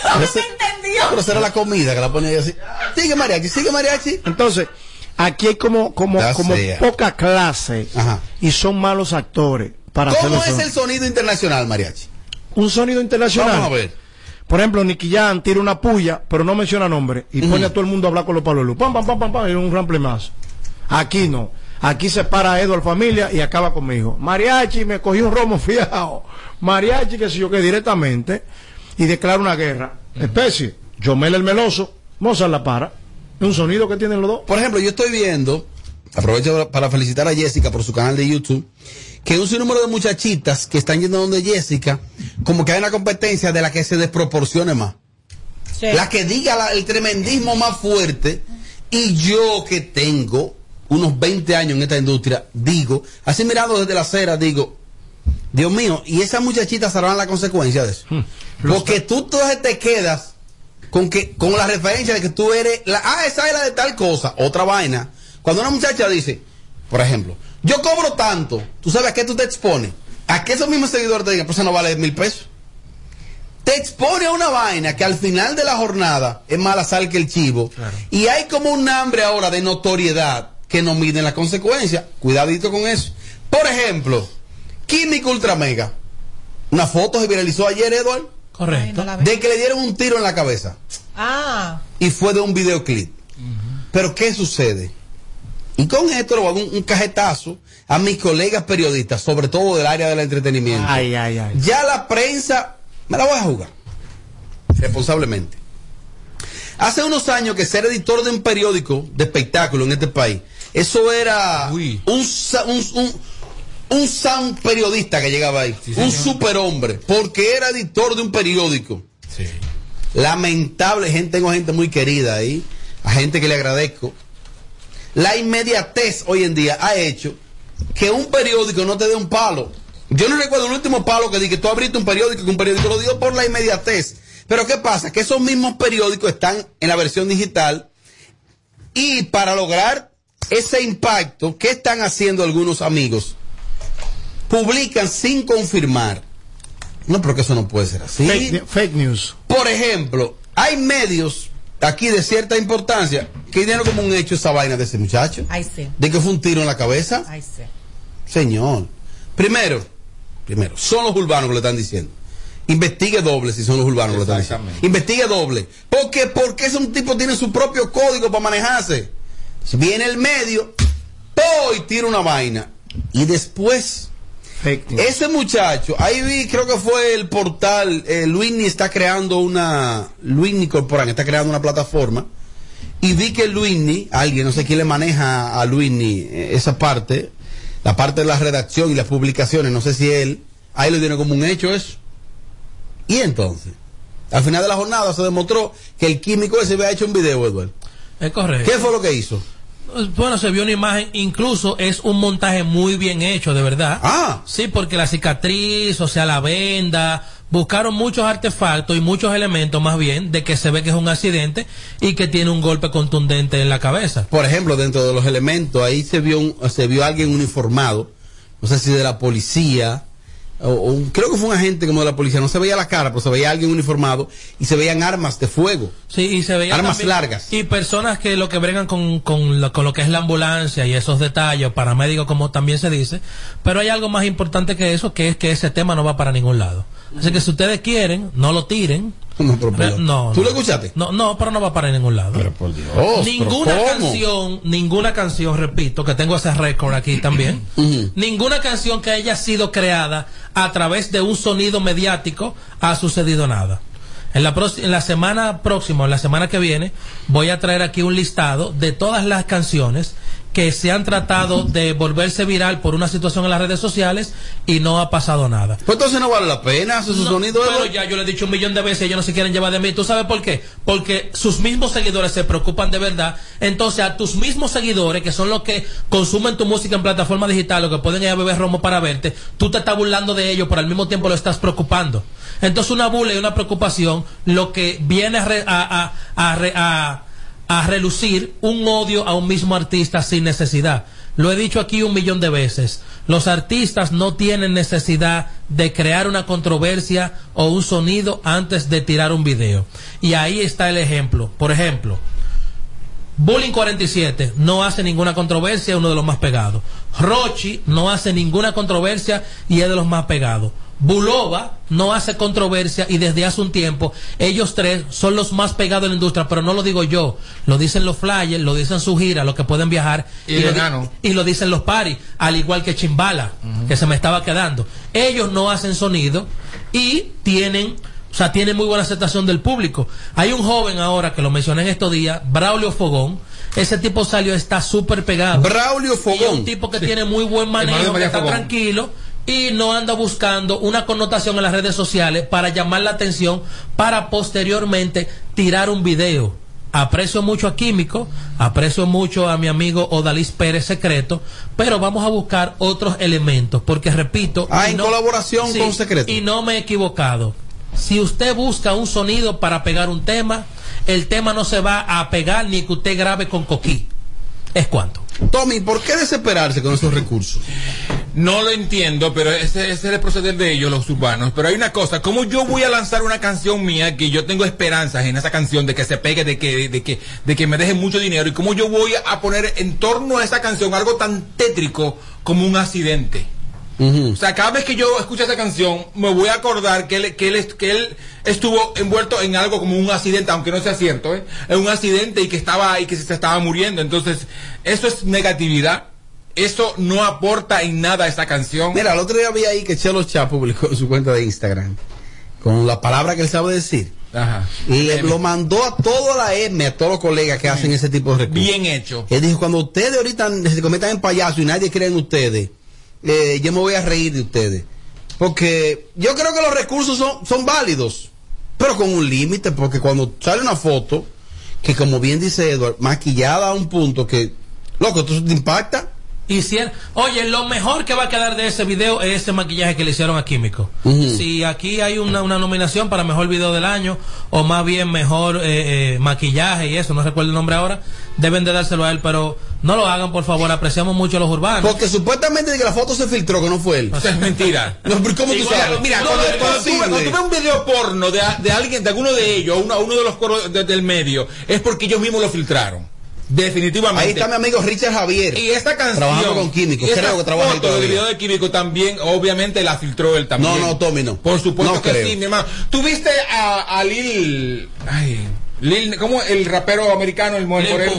Pero será la comida que la pone ahí así. Sigue Mariachi, sigue Mariachi. Entonces, aquí hay como, como, como poca clase Ajá. y son malos actores para ¿Cómo es el sonido internacional, Mariachi? un sonido internacional. Vamos a ver. Por ejemplo, Nicky Jam tira una puya, pero no menciona nombre y pone a todo el mundo a hablar con los palos. Pam, pam, pam, pam, pam, y un rample más. Aquí no. Aquí se para a Eduardo familia y acaba conmigo. Mariachi me cogió un romo fiado. Mariachi que si yo que directamente y declara una guerra. Especie. Yomel el meloso, Mozart la para. Es un sonido que tienen los dos. Por ejemplo, yo estoy viendo, aprovecho para felicitar a Jessica por su canal de YouTube, que un sinnúmero de muchachitas que están yendo donde Jessica, como que hay una competencia de la que se desproporcione más. La que diga la- el tremendismo más fuerte. Y yo que tengo unos 20 años en esta industria, digo, así mirando desde la acera, digo, Dios mío, y esas muchachitas sabrán la consecuencia de eso. Porque tú entonces te quedas con que con la referencia de que tú eres la ah esa es la de tal cosa otra vaina. Cuando una muchacha dice por ejemplo yo cobro tanto tú sabes a qué tú te expones a que esos mismos seguidores te digan pues eso no vale mil pesos te expone a una vaina que al final de la jornada es mala sal que el chivo. Y hay como un hambre ahora de notoriedad que no miden las consecuencias cuidadito con eso. Por ejemplo Químico Ultra Mega una foto se viralizó ayer Edward Correcto. de que le dieron un tiro en la cabeza Ah, y fue de un videoclip. Pero ¿qué sucede? Y con esto le voy a dar un, un cajetazo a mis colegas periodistas, sobre todo del área del entretenimiento. Ay, ay, ay. Ya la prensa, me la voy a jugar, responsablemente. Hace unos años que ser editor de un periódico de espectáculo en este país, eso era un, sa- un, un, sound periodista que llegaba ahí, un superhombre, porque era editor de un periódico. Lamentable, gente, tengo gente muy querida ahí, a gente que le agradezco. La inmediatez hoy en día ha hecho que un periódico no te dé un palo. Yo no recuerdo el último palo que di que tú abriste un periódico que un periódico lo dio por la inmediatez. Pero ¿qué pasa? Que esos mismos periódicos están en la versión digital y para lograr ese impacto, ¿qué están haciendo algunos amigos? Publican sin confirmar. No, pero que eso no puede ser así. Fake, fake news. Por ejemplo, hay medios aquí de cierta importancia que dieron como un hecho esa vaina de ese muchacho. Ay, sí. De que fue un tiro en la cabeza. Ay, sí. Señor. Primero, primero, son los urbanos que le están diciendo. Investigue doble si son los urbanos que le están diciendo. Investigue doble. Porque, porque ese un tipo tiene su propio código para manejarse. Si viene el medio, ¡po! y tira una vaina. Y después, ese muchacho, ahí vi, creo que fue el portal, eh, Luini está creando una, Luini Corporan está creando una plataforma. Y vi que Luini, alguien, no sé quién le maneja a Luini eh, esa parte, la parte de la redacción y las publicaciones, no sé si él, ahí lo tiene como un hecho eso. Y entonces, al final de la jornada se demostró que el químico ese había hecho un video, Eduardo. Es correcto. ¿Qué fue lo que hizo? Bueno, se vio una imagen, incluso es un montaje muy bien hecho, de verdad. Ah. Sí, porque la cicatriz, o sea, la venda, buscaron muchos artefactos y muchos elementos más bien de que se ve que es un accidente y que tiene un golpe contundente en la cabeza. Por ejemplo, dentro de los elementos, ahí se vio, un- se vio alguien uniformado, no sé si de la policía, o, creo que fue un agente como de la policía, no se veía la cara, pero se veía alguien uniformado y se veían armas de fuego. Sí, y se veía Armas también- largas. Y personas que lo que bregan con, con, lo, con lo que es la ambulancia y esos detalles, paramédicos como también se dice, pero hay algo más importante que eso, que es que ese tema no va para ningún lado. Así que si ustedes quieren, no lo tiren. No, pero, pero- Eh, no, ¿Tú no. lo escuchaste? No, no, pero no va para ningún lado. Pero por Dios. Ninguna pero ¿cómo? canción, ninguna canción, repito, que tengo ese récord aquí también, ninguna canción que haya sido creada a través de un sonido mediático ha sucedido nada. En la, en la semana próxima, en la semana que viene, voy a traer aquí un listado de todas las canciones que se han tratado de volverse viral por una situación en las redes sociales y no ha pasado nada. Pues entonces no vale la pena hacer su No, sonido. Pero ya yo le he dicho un millón de veces, ellos no se quieren llevar de mí. ¿Tú sabes por qué? Porque sus mismos seguidores se preocupan de verdad. Entonces, a tus mismos seguidores, que son los que consumen tu música en plataforma digital, o que pueden ir a beber romo para verte, tú te estás burlando de ellos, pero al mismo tiempo lo estás preocupando. Entonces, una burla y una preocupación, lo que viene a, re- a, a- a a- relucir un odio a un mismo artista sin necesidad. Lo he dicho aquí un millón de veces. Los artistas no tienen necesidad de crear una controversia o un sonido antes de tirar un video. Y ahí está el ejemplo. Por ejemplo, Bullying 47 no hace ninguna controversia, es uno de los más pegados. Rochi no hace ninguna controversia y es de los más pegados. Bulova no hace controversia y desde hace un tiempo ellos tres son los más pegados en la industria, pero no lo digo yo, lo dicen los flyers, lo dicen su gira, los que pueden viajar Y lo, di- Enano. y lo dicen los paris, al igual que Chimbala, que se me estaba quedando. Ellos no hacen sonido y tienen, o sea, tienen muy buena aceptación del público. Hay un joven ahora que lo mencioné en estos días, Braulio Fogón. Ese tipo salió, está súper pegado. Braulio Fogón. Y es un tipo que tiene muy buen manejo, que está Fogón. tranquilo y no anda buscando una connotación en las redes sociales para llamar la atención para posteriormente tirar un video. Aprecio mucho a Químico, aprecio mucho a mi amigo Odalis Pérez Secreto, pero vamos a buscar otros elementos, porque repito... Ah, en colaboración con Secreto. Y no me he equivocado. Si usted busca un sonido para pegar un tema, el tema no se va a pegar ni que usted grabe con coquí. ¿Es cuánto? Tommy, ¿por qué desesperarse con esos recursos? No lo entiendo, pero ese, ese es el proceder de ellos, los urbanos. Pero hay una cosa, ¿cómo yo voy a lanzar una canción mía que yo tengo esperanzas en esa canción de que se pegue, de que, de que, de que me deje mucho dinero? ¿Y cómo yo voy a poner en torno a esa canción algo tan tétrico como un accidente? O sea, cada vez que yo escucho esa canción, me voy a acordar que él, que él, que él estuvo envuelto en algo como un accidente, aunque no sea cierto, ¿eh? En un accidente y que estaba y que se estaba muriendo. Entonces, eso es negatividad. Eso no aporta en nada a esa canción. Mira, el otro día vi ahí que Chelo Chá publicó en su cuenta de Instagram con la palabra que él sabe decir. Ajá. Y le, lo mandó a toda la M, a todos los colegas que hacen ese tipo de recursos. Bien hecho. Él dijo, cuando ustedes ahorita se cometan en payaso y nadie cree en ustedes, eh, yo me voy a reír de ustedes. Porque yo creo que los recursos son, son válidos, pero con un límite, porque cuando sale una foto, que como bien dice Edward, maquillada a un punto que, loco, esto te impacta. Hicieron, oye, lo mejor que va a quedar de ese video es ese maquillaje que le hicieron a Químico. Si aquí hay una, una nominación para mejor video del año, o más bien mejor eh, eh, maquillaje y eso, no recuerdo el nombre ahora, deben de dárselo a él, pero no lo hagan, por favor, apreciamos mucho a los urbanos. Porque supuestamente de que la foto se filtró, que no fue él. Eso es mentira. No, pero ¿cómo tú sabes? Mira, No, cuando, cuando tú, cuando tú ves un video porno de, de alguien, de alguno de ellos, uno, uno de los coros de- del medio, es porque ellos mismos lo filtraron. Definitivamente. Ahí está mi amigo Richard Javier. Y esta canción. Trabajando con químicos, creo que trabaja foto del video de químico también, obviamente la filtró él también. No, no, Tommy, no. Por supuesto No que creo. sí, mi hermano. ¿Tuviste a, a Lil. Ay, Lil. ¿Cómo? El rapero americano, el Lil moreno.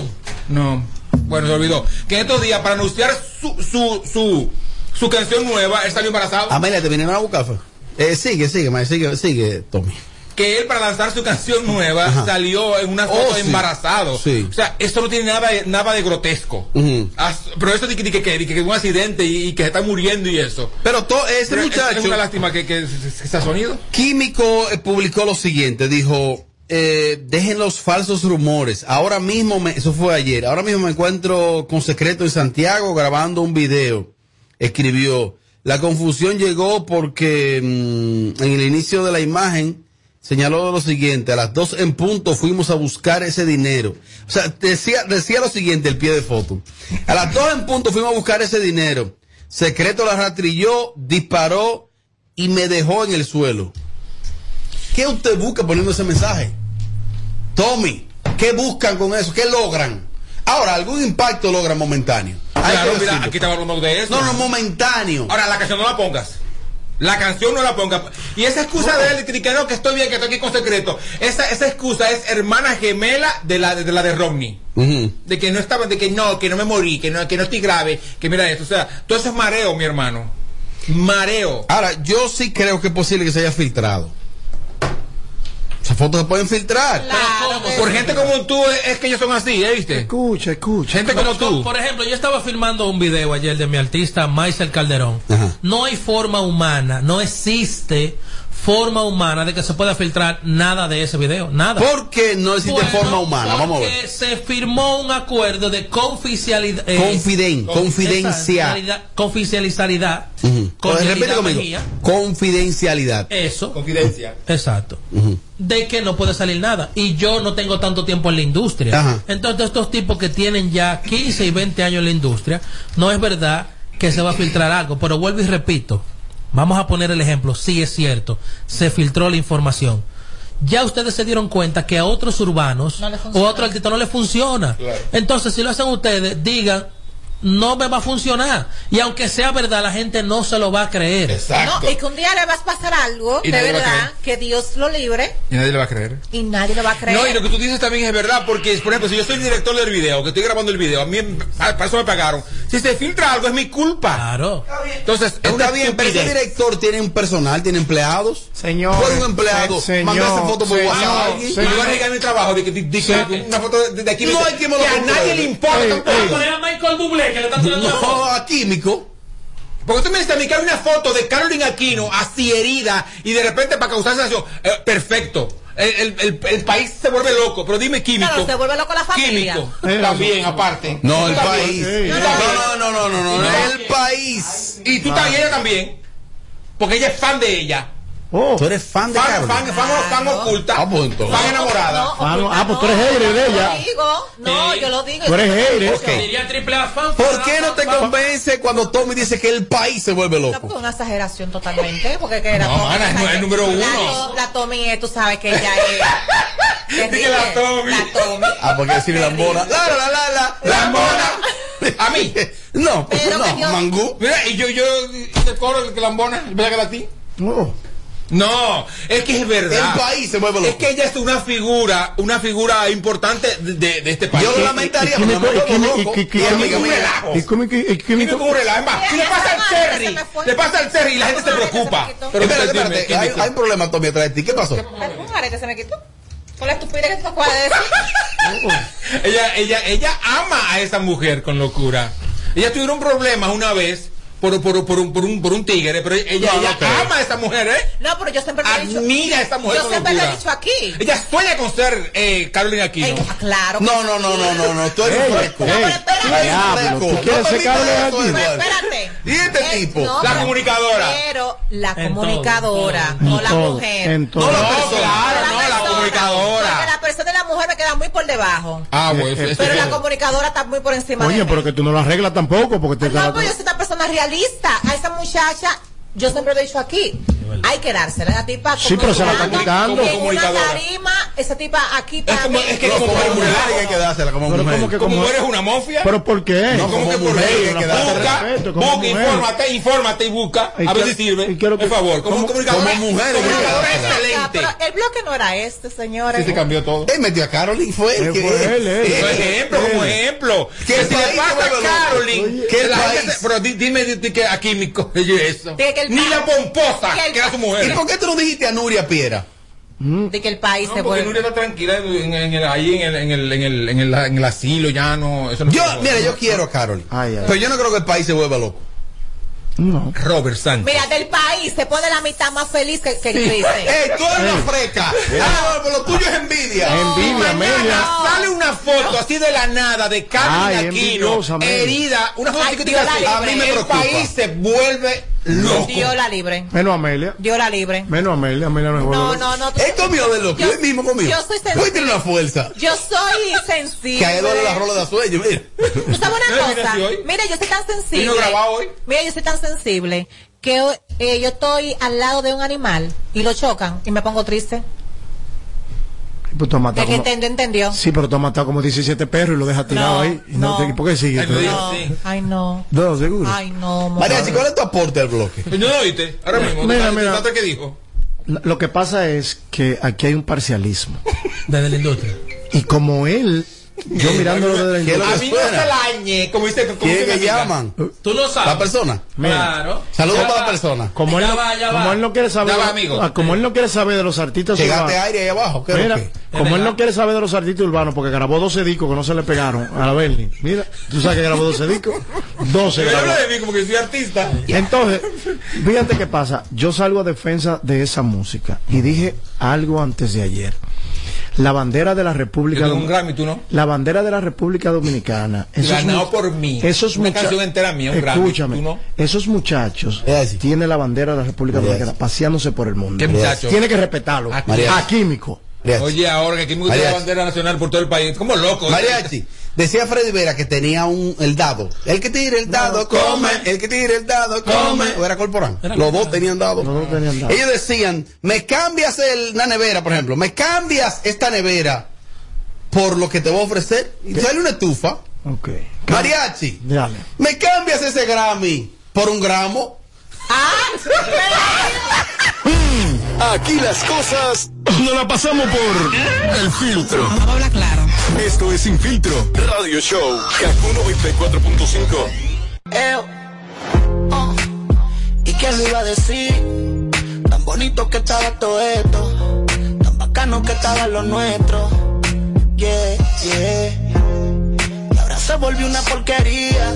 No. Bueno, se olvidó. Que en estos días, para anunciar su, su, su, su canción nueva, él salió embarazado. Amelia, ¿te vinieron a buscar? Eh, sigue, sigue, ma, sigue, sigue, Tommy. Que él para lanzar su canción nueva Ajá. salió en una foto Oh, sí. embarazado. Sí. O sea, esto no tiene nada nada de grotesco. Ujú. As- Pero eso de que, de que, de que- que un accidente y, y que se está muriendo y eso. Pero to- ese Pero muchacho. Es una lástima que, que, que se ha sonido. Químico eh, publicó lo siguiente, dijo, eh, dejen los falsos rumores. Ahora mismo, me- eso fue ayer, ahora mismo me encuentro con Secreto en Santiago grabando un video. Escribió, la confusión llegó porque mm, en el inicio de la imagen señaló lo siguiente, a las dos en punto fuimos a buscar ese dinero. O sea, decía, decía lo siguiente el pie de foto. A las dos en punto fuimos a buscar ese dinero. Secreto la rastrilló, disparó y me dejó en el suelo. ¿Qué usted busca poniendo ese mensaje? Tommy, ¿qué buscan con eso? ¿Qué logran? Ahora, algún impacto logran momentáneo. Claro, mira, aquí estamos hablando de eso. No, no, momentáneo. Ahora, la canción no la pongas. La canción no la pongas. Y esa excusa de él, que no, que estoy bien, que estoy aquí con secreto. Esa, esa excusa es hermana gemela de la de, la de Romney. De que no estaba, de que no, que no me morí, que no, que no estoy grave, que mira esto. O sea, todo eso es mareo, mi hermano. Mareo. Ahora, yo sí creo que es posible que se haya filtrado. Esas fotos se pueden filtrar. Por gente como tú es, que ellos son así, ¿eh? ¿Viste? Escucha, escucha. Gente como tú. Por ejemplo, yo estaba filmando un video ayer de mi artista Maisel Calderón. No hay forma humana, no existe forma humana de que se pueda filtrar nada de ese video, nada. ¿Por qué no existe Bueno, forma humana? Vamos a ver. Porque se firmó un acuerdo de confidencialidad. Confiden- confidencia. Confidencialidad. Ujú. Con Oye, Yelida repite conmigo. Mejía. Confidencialidad. Eso. Confidencia. Exacto. De que no puede salir nada. Y yo no tengo tanto tiempo en la industria. Ajá. Entonces, estos tipos que tienen ya 15 y 20 años en la industria, no es verdad que se va a filtrar algo. Pero vuelvo y repito, vamos a poner el ejemplo. Sí es cierto, se filtró la información. Ya ustedes se dieron cuenta que a otros urbanos No le o a otro artista no le funciona. Claro. Entonces, si lo hacen ustedes, digan, no me va a funcionar. Y aunque sea verdad, la gente no se lo va a creer. No, y que un día le vas a pasar algo, Y de a verdad, que Dios lo libre Y nadie le va a creer. y nadie lo va a creer. No, y lo que tú dices también es verdad, porque, por ejemplo, si yo soy el director del video, que estoy grabando el video, a mí para eso me pagaron. Si se filtra algo, es mi culpa. Claro. Entonces, es una Está bien, pero ese director tiene un personal, tiene empleados. Señor. Por un empleado, se- manda esa señor, foto por señor, WhatsApp. a alguien. Y yo voy a negar mi trabajo de de Sí. una foto de, de aquí No hay quien me lo que a nadie le importa Ey, ey. A Michael Bublé que le está tirando la foto. No, a químico. Porque tú me dices a mí que hay una foto de Carolyn Aquino así herida y de repente para causar sensación. eh, perfecto. El, el- el- el país se vuelve loco, pero dime químico. Claro, se vuelve loco la familia. Químico. Eh, También, aparte. No, el país. No, no, no, no, no, no, no, el país. Y tú también, ella también. Porque ella es fan de ella. Oh. Tú eres fan de Fan, Carol. fan, fan, fan oculta. Ah, pues entonces. Fan enamorada. No, Ah, no, oculta ah, pues tú no, eres hater de yo ella. lo digo, no, Sí. yo lo digo. Tú eres hater. Triple A fan. ¿Por qué no te convence cuando Tommy dice que el país se vuelve No, loco? porque es una exageración totalmente, porque que era No, mana, no es el número uno. La, la Tommy, es, tú sabes que ella es. Dije la Tommy. La Tommy. Ah, porque decirle lambona. La, la, la, la, Lambona. A mí. No, no, yo- mangú. Mira, y yo, yo, hice coro el que lambona, ¿verdad que la ti? Oh. No, es que es verdad. El país se vuelve loco. Es que ella es una figura, una figura importante de, este país. Yo lo lamentaría, y- me loco. y- un relajo. ¿Y cómo que- químico? cómo relaja, es más, si le pasa al Cherry, le pasa al Cherry y la gente se preocupa. Pero Espérate, espérate, ¿quién hay, un problema, Tommy, atrás de ti. ¿Qué pasó? Un arete se me quitó. Con la estupidez que tú acabas de decir. ella, ella, ella ama a esa mujer con locura. Ella tuvieron problemas una vez por, por, por, un, por, un, por un tigre, pero ella, No, ella no ama a esta mujer, ¿eh? No, pero yo siempre lo he dicho. Admira a esta mujer Yo siempre lo he dicho aquí. Ella sueña con ser eh, Carolina Aquino. Ey, claro. No, no, no, no, no, no, tú eres Ey, un fresco. ey, Tú eres un diablo, fresco. ¿tú quieres No ser Carolina Aquino? Eduardo. Espérate. ¿Y este tipo? no, La pero- comunicadora. Pero la comunicadora, En no la mujer. en todo. No No, claro, no, la comunicadora. La la quedan muy por debajo. Ah, bueno, Pero la comunicadora está muy por encima Oye, de pero que tú no lo arreglas tampoco porque te No, pues yo soy una persona realista. A esa muchacha, yo siempre lo he dicho aquí, hay que dársela. La tipa Sí, pero se la está quitando. En una Comunicadora. tarima, esa tipa aquí Es para como, mí. es que No, como, como como, mujer hay que dársela como Pero mujer. como que como como eres una mafia. pero por qué No, ¿Cómo como que por mujer ley? hay que darse Busca, como busca, mujer. infórmate, infórmate y busca. ¿Y A ver si sirve. es Por favor, como como- comunicadora. como mujer comunicadora dársela. excelente. Pero el bloque no era este, señores. Sí, se cambió todo. Él metió a Carolyn, fue el Eh, que. fue él, él. Como ejemplo, como ejemplo. Que si le pasa a. Carolyn, que la gente pero di- dime di- que aquí mi eso. De que el Ni la pomposa, que el que era ¿Y mujer. por qué tú no dijiste a Nuria Piera? De que el país No, se porque vuelve. Nuria está tranquila en, en el, ahí en el, en, el, en, el, en, el, en el asilo, ya no. Eso no Yo, mira, yo quiero a. Ay, ay. Pero yo no creo que el país se vuelva loco. No. Robert Sánchez. Mira, del país se pone la mitad más feliz que, que Cristian. ¡Ey, tú eres una freca! Ah, lo tuyo es envidia. Envidia, Mañana Amelia. sale una foto así de la nada de Carmen Aquino, envidiosa, herida, una foto Ay, que te así. A mí me el preocupa. país se vuelve loco. Dios la libre. Menos Amelia. Dios la libre. Menos Amelia. Amelia no es No, no, no. Él comió de loco, Yo- él mismo comió. yo soy sensible. Hoy tiene una fuerza. Yo soy sensible. Que a él duele la rola de sueño, mira. ¿Tú sabes ¿No una cosa? Mira, yo soy tan sensible. ¿Vino grabado hoy? Mira, yo soy tan sensible que eh, yo estoy al lado de un animal y lo chocan y me pongo triste. Pues tú has El matado que como- entendió, entendió. Sí, pero tú has matado como 17 perros y lo dejas tirado No, ahí. Y no, no. te- ¿Por qué sigue? Ay. No. Sí. Ay, no. No, seguro. Ay, no. María, ¿cuál es tu aporte al bloque? ¿No lo oíste? Ahora mismo. Mira, ¿tú sabes- mira. qué dijo? Lo que pasa es que aquí hay un parcialismo. Desde la industria. Y como él, yo mirándolo desde la ¿Qué es lo A que mí no se la añe, como dice como ¿Quién que llaman? Tú lo sabes. ¿La persona? Claro. Saludos para la persona. Como, él, Ya no, va, ya como va. él no quiere saber, Ya va, amigo. ah, como él no quiere saber de los artistas Llegaste urbanos. aire ahí abajo. ¿Qué es lo Mira, como él no quiere saber de los artistas urbanos porque grabó 12 discos que no se le pegaron a la Bernie. Mira, tú sabes que grabó 12 discos. 12 Pero grabó. habla de mí como que soy artista. Entonces, fíjate qué pasa. Yo salgo a defensa de esa música y dije algo antes de ayer. La bandera de la República Yo tengo un Domi- Grammy, ¿tú no? La bandera de la República Dominicana. Ganado por mí. Esos Una mucha- canción entera mía, un Grammy, Escúchame. ¿tú no? Esos muchachos Es así. tienen la bandera de la República Dominicana paseándose por el mundo. ¿Qué muchachos? Tiene que respetarlo. A-. A Químico. Mariachi. Oye, ahora que aquí me gusta la bandera nacional por todo el país. Como loco. Mariachi. Decía Freddy Vera que tenía un, el dado. El que tire el dado, come. El que tire el dado, come. ¿O era Corporán? Era Los dos tenían dado. Los dos tenían dado. Ellos decían, me cambias el, la nevera, por ejemplo. Me cambias esta nevera por lo que te voy a ofrecer. Y sale una estufa. Ok. Mariachi. Dale. Me cambias ese Grammy por un gramo. Aquí las cosas no la pasamos por el filtro. Claro. Esto es Sin Filtro Radio Show. 94.5. Eh, oh, ¿Y quién lo iba a decir? Tan bonito que estaba todo esto, tan bacano que estaba lo nuestro. Yeah, yeah. Y ahora se volvió una porquería,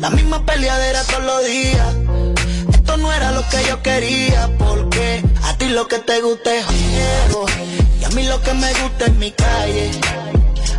la misma peleadera todos los días. Esto no era lo que yo quería, porque a ti lo que te gusta es Diego, y a mí lo que me gusta es mi calle.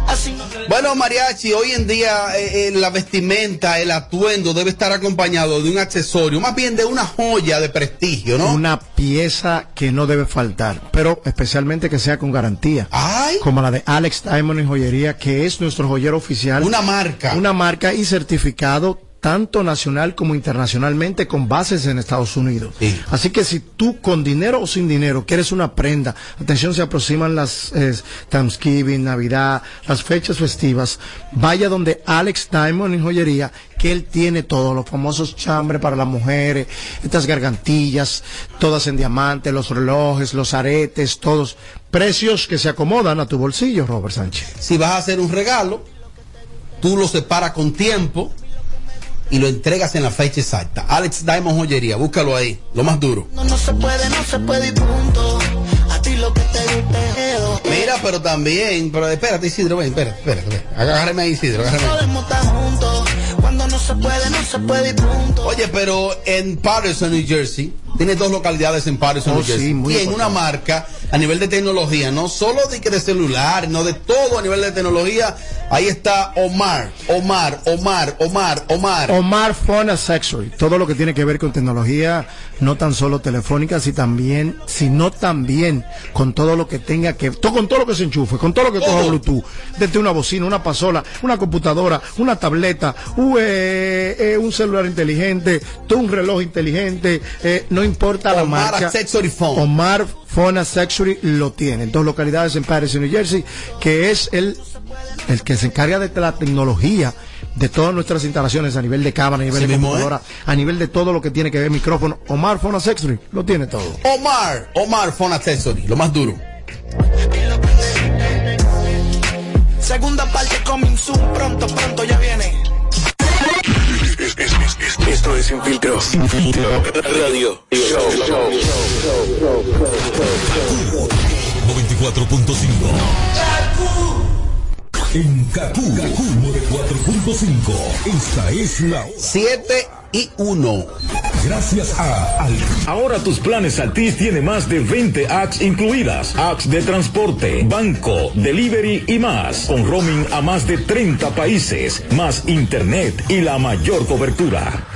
Así no Bueno, Mariachi, hoy en día eh, eh, la vestimenta, el atuendo debe estar acompañado de un accesorio, más bien de una joya de prestigio, ¿no? Una pieza que no debe faltar, pero especialmente que sea con garantía. Ay. Como la de Alex Diamond en Joyería, que es nuestro joyero oficial. Una marca. Una marca y certificado tanto nacional como internacionalmente con bases en Estados Unidos. Sí. Así que si tú con dinero o sin dinero quieres una prenda, atención, se aproximan las eh, Thanksgiving, Navidad, las fechas festivas, vaya donde Alex Diamond en joyería, que él tiene todo, los famosos chambres para las mujeres, estas gargantillas, todas en diamante, los relojes, los aretes, todos precios que se acomodan a tu bolsillo, Robert Sánchez. Si vas a hacer un regalo, tú lo separas con tiempo y lo entregas en la fecha exacta. Alex Diamond Joyería, búscalo ahí, lo más duro. No, no se puede, no se puede y punto. A ti lo que te guste es Edo. Mira, pero también, pero espérate Isidro, ven, espérate, espérate, ven. agárrame ahí Isidro, agárrame ahí. Oye, pero en Patterson, New Jersey, tiene dos localidades en Patterson, Oh, sí, muy y en una marca a nivel de tecnología, no solo de que de celular, no de todo a nivel de tecnología. Ahí está Omar, Omar, Omar, Omar, Omar. Omar Phone Accessory, todo lo que tiene que ver con tecnología, no tan solo telefónica, sino también, sino también con todo lo que tenga que, to- con todo lo que se enchufe, con todo lo que coja Bluetooth, desde una bocina, una pasola, una computadora, una tableta, u- eh, eh, un celular inteligente, un reloj inteligente, eh, no importa la Omar marca. Accessory Phone. Omar Phone Accessory lo tiene en dos localidades en Paris, New Jersey, que es el, el que se encarga de la tecnología de todas nuestras instalaciones a nivel de cámara, a nivel Sí de mismo, ¿eh? computadora, a nivel de todo lo que tiene que ver micrófono. Omar Phone Accessory lo tiene todo. Omar, Omar Phone Accessory, lo más duro. Segunda parte coming soon, pronto, pronto ya viene. Esto es Sin Filtro. Sin Filtro. Radio Show. 94.5. En Kaku, Kaku 94.5. Esta es la hora. 7 y 1. Gracias a Al. Ahora tus planes Altis tiene más de 20 apps incluidas. Apps de transporte, banco, delivery y más. Con roaming a más de 30 países. Más internet y la mayor cobertura.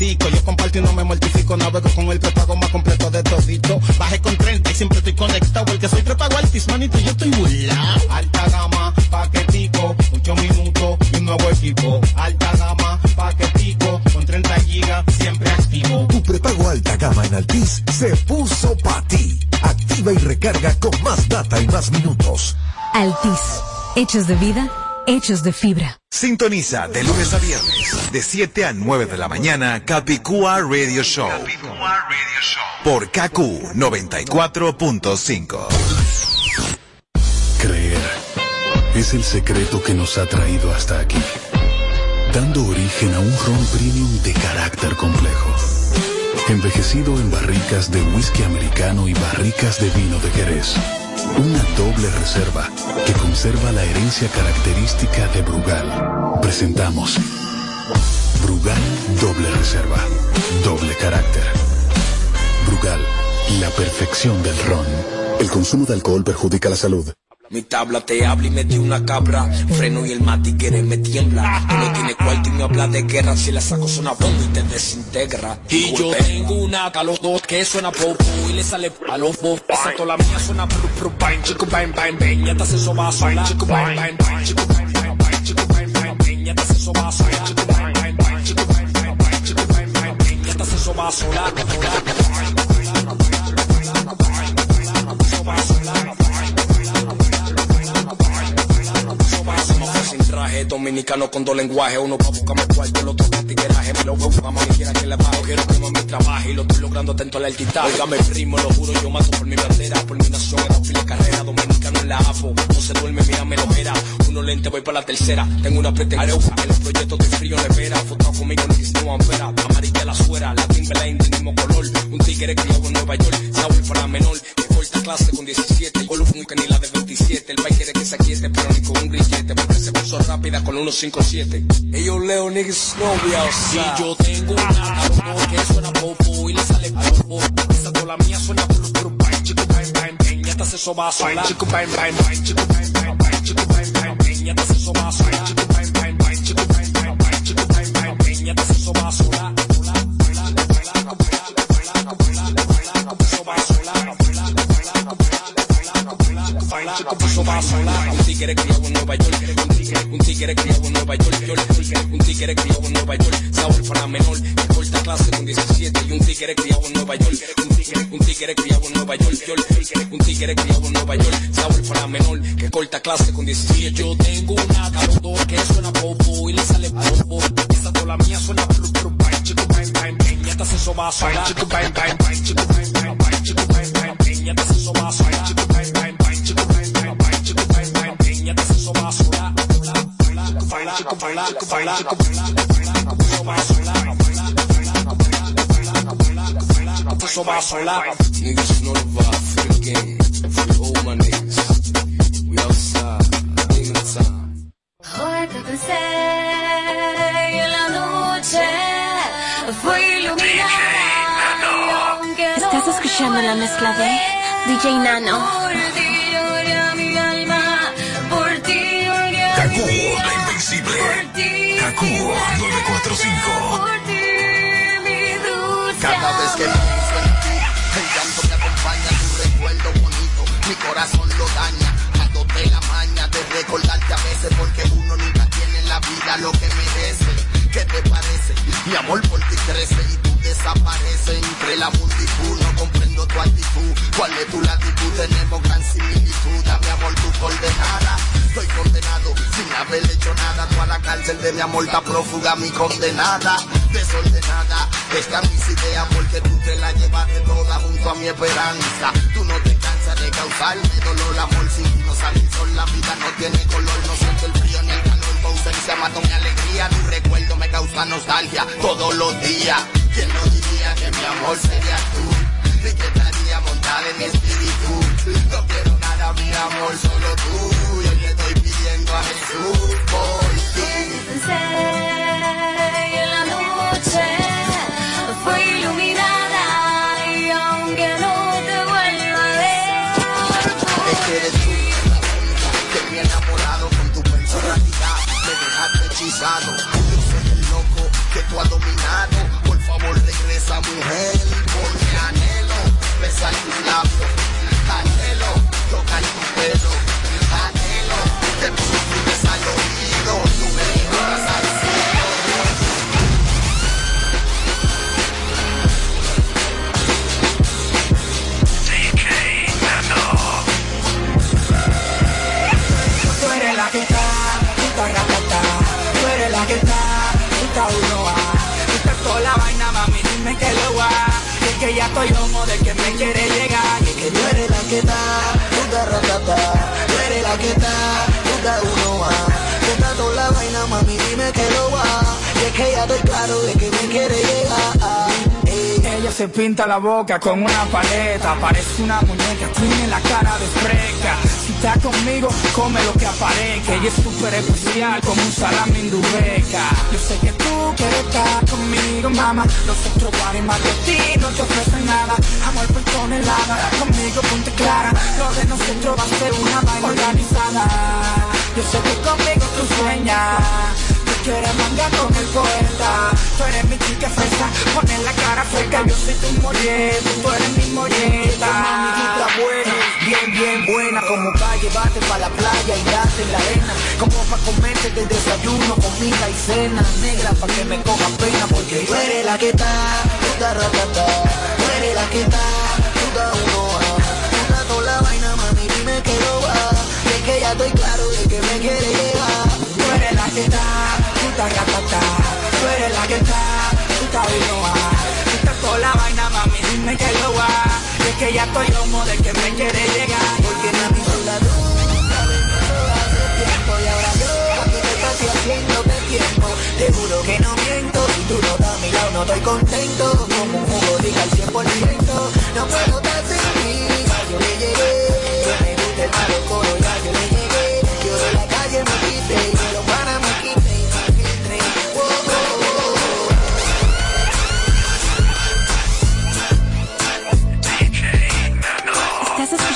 Yo comparto y no me mortifico. Navego con el prepago más completo de todito. Bajé con 30 y siempre estoy conectado. El que soy prepago altis, manito, yo estoy burlao. Alta gama, paquetico, 8 minutos y un nuevo equipo. Alta gama, paquetico, con 30 gigas, siempre activo. Tu prepago alta gama en Altis se puso para ti. Activa y recarga con más data y más minutos. Altis. Hechos de vida, hechos de fibra. Sintoniza de lunes a viernes, de 7 a 9 de la mañana, Capicúa Radio Show. Por KQ 94.5. Creer es el secreto que nos ha traído hasta aquí, dando origen a un ron premium de carácter complejo, envejecido en barricas de whisky americano y barricas de vino de Jerez. Una doble reserva que conserva la herencia característica de Brugal. Presentamos Brugal Doble Reserva, doble carácter. Brugal, la perfección del ron. El consumo de alcohol perjudica la salud. Mi tabla te habla y metí una cabra. Freno y el matiquere me tiembla. Tú no tienes cuarto y me habla de guerra. Si la saco suena bomba y te desintegra. Y yo tengo una a los dos que suena popo y le sale a los dos. Toda la mía suena pru pru bang, chico bang bang bang. Ya te hace eso a sonar. Chico bang bang bang, chico bang bang bang, chico bang. Ya te hace eso a sonar. Chico bang bang bang, chico bang bang bang, chico bang bang bang. Ya te hace eso va a dominicano con dos lenguajes, uno pa' buscarme cuarto, el otro pa' tigueraje, me lo voy a mami quiera que le bajo, quiero que mami trabaje y lo estoy logrando atento al altitaje. Óigame primo, lo juro, yo mato por mi bandera, por mi nación, era fila carrera, dominicano en la APO, no se duerme, mira, me lo era, uno lente, voy para la tercera, tengo una pretensión, en los proyectos de frío nevera, fotado conmigo, no quise no ampera, amarilla la suera, la Timberline del mismo color, un tigre criado en Nueva York, Saúl para menor, que corta clase con 17, con luz que ni la de 27, el país quiere que se aquiete, pero ni con un grillete, porque se puso rápida con 157. Ellos leo niggas novia, o sea. Y yo tengo una que suena popo y le sale bobos. Esa toda la mía suena pru bang, ya te hace eso va a sonar. Chico bang bang bang, chico bang bang bang, chico bang bang bang, ya te hace eso va a sonar. Chico bang bang bang, chico bang bang bang, chico bang bang bang, ya te hace eso va a sonar. Chico puso va a sonar. Un tigre criado en Nueva York, un tigre, un criado en Nueva York, un tigre criado en Nueva York, Saúl para menor, que corta clase con 17 y un tigre criado en Nueva York, un tigre, un criado en Nueva York, un tigre criado en Nueva York, Saúl para menor, que corta clase con 17. Yo tengo una cabrón que suena popo y le sale popo. Esa toda la mía suena pru bang, chico bang bang bang, ya te hace eso va a sonar. Chico bang bang bang, chico bang bang bang, chico bang bang bang, ya te hace eso va a sonar. Chico bang chico bang bang bang, ya te hace eso va a sonar. Chico baila, chico baila, chico baila, chico baila, eso va a sonar. Eso va a sonar. Niggas know the vibe, feel the game, free all my niggas. We outside. pensé en la noche fue iluminada y aunque Estás escuchando la mezcla de DJ Nano. Kaku 945. por ti mi dulce Cada vez que pienso en ti, el llanto me acompaña, tu recuerdo bonito, mi corazón lo daña. Dándote la maña de recordarte a veces, porque uno nunca tiene en la vida lo que merece. ¿Qué te parece? Mi amor por ti crece y tú desapareces entre la multitud. No tu actitud. ¿Cuál es tu latitud? Tenemos gran similitud. Dame amor, tu coordenada. Estoy condenado sin haber hecho nada. Tú a la cárcel de mi amor, está prófuga mi condenada. Desordenada, están mis ideas porque tú te la llevaste toda junto a mi esperanza. Tú no te cansas de causarme dolor, amor sin no sale el sol. La vida no tiene color, no siento el frío ni el calor. Tu ausencia mató mi alegría, tu recuerdo me causa nostalgia todos los días. ¿Quién no diría que mi amor sería tú? Y que estaría montada en mi espíritu. No quiero nada, mi amor, solo tú. Y hoy le estoy pidiendo a Jesús por ti. pensé en la noche fue iluminada y aunque no te vuelva a ver Es que eres tú la única que me ha enamorado con tu personalidad. Me dejaste hechizado. Yo soy el loco que tú has dominado. Favor, regresa, mujer. Porque anhelo besar tus labios. Anhelo tocar tu pelo. Anhelo que me susurres al oído. Vaina, mami, dime que lo va. Y es que ya estoy homo de que me quiere llegar. Y es que tú eres la que está, puta ratata. Tú eres la que está, puta uno a. Tú la vaina, mami, dime que lo va. Y es que ya estoy claro de que me quiere llegar. Se pinta la boca con una paleta, parece una muñeca, tiene la cara de fresca. Si está conmigo, come lo que aparezca. Ella es súper especial, como un salami indubeca. Yo sé que tú quieres estar conmigo, mamá. Los otros guares más de ti no te ofrecen nada. Amor por tonelada, conmigo ponte clara. Lo de nosotros va a ser una vaina organizada. Yo sé que conmigo tú sueñas. Quieres mangar con el poeta. Tú eres mi chica fresa Ponen la cara fresca. Yo soy tu molleta Tú eres mi molleta Mami, tú estás buena Bien, bien buena. Como para llevarte para la playa Y darte en la arena. Como para comerte del desayuno Comida y cena. Negra para que me coja pena Porque tú eres la que está Puta ratata Tú eres la que está Puta uno Puta toda la vaina Mami, dime que lo va. Y es que ya estoy claro De que me quiere llevar. Tú eres la que está, puta ratata. Tú eres la que está, puta vinoa. Tú estás toda la vaina, mami, dime que lo va. Y es que ya estoy homo de que me quiere llegar. Porque mami soy la vengo hace tiempo. Ahora yo aquí te estoy haciendo de tiempo. Te que no miento, si tú no estás a mi lado no estoy contento. Como un jugo, diga al 100%. No puedo estar sin ti, ya yo le llegué. Que me gusta el malo coro, ya yo le llegué. Yo de la calle me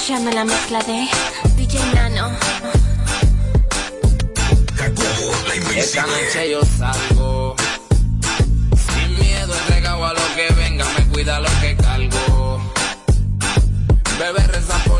La mezcla de DJ Nano. Esta noche yo salgo sin miedo, entregado a lo que venga, me cuida lo que cargo. Bebé reza por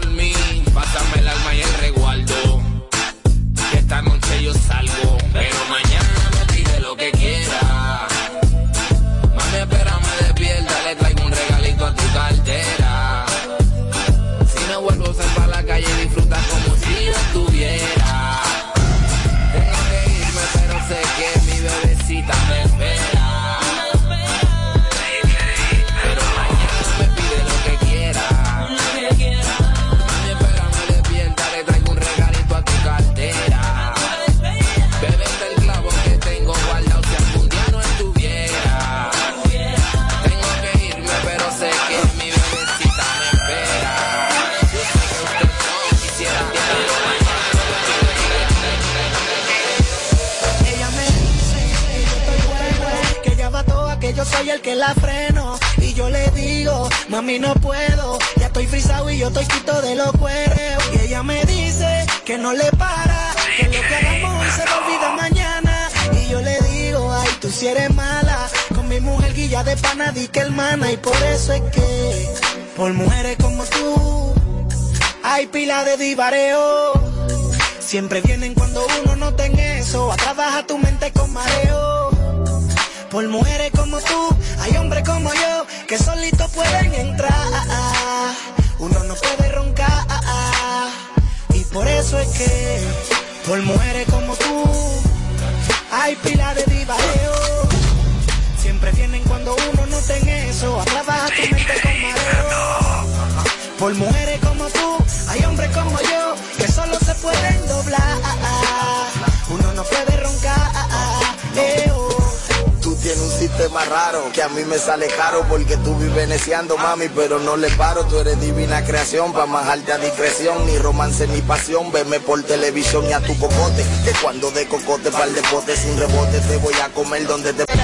Siempre vienen cuando uno no tenga eso. A trabajar tu mente con mareo. Por mujeres como tú, hay hombres como yo que solitos pueden entrar. Sistema raro que a mí me sale caro porque tú vives mami, pero no le paro. Tú eres divina creación para majarte a discreción, ni romance ni pasión. Veme por televisión y a tu cocote, que cuando de cocote pa'l de pote sin rebote te voy a comer donde te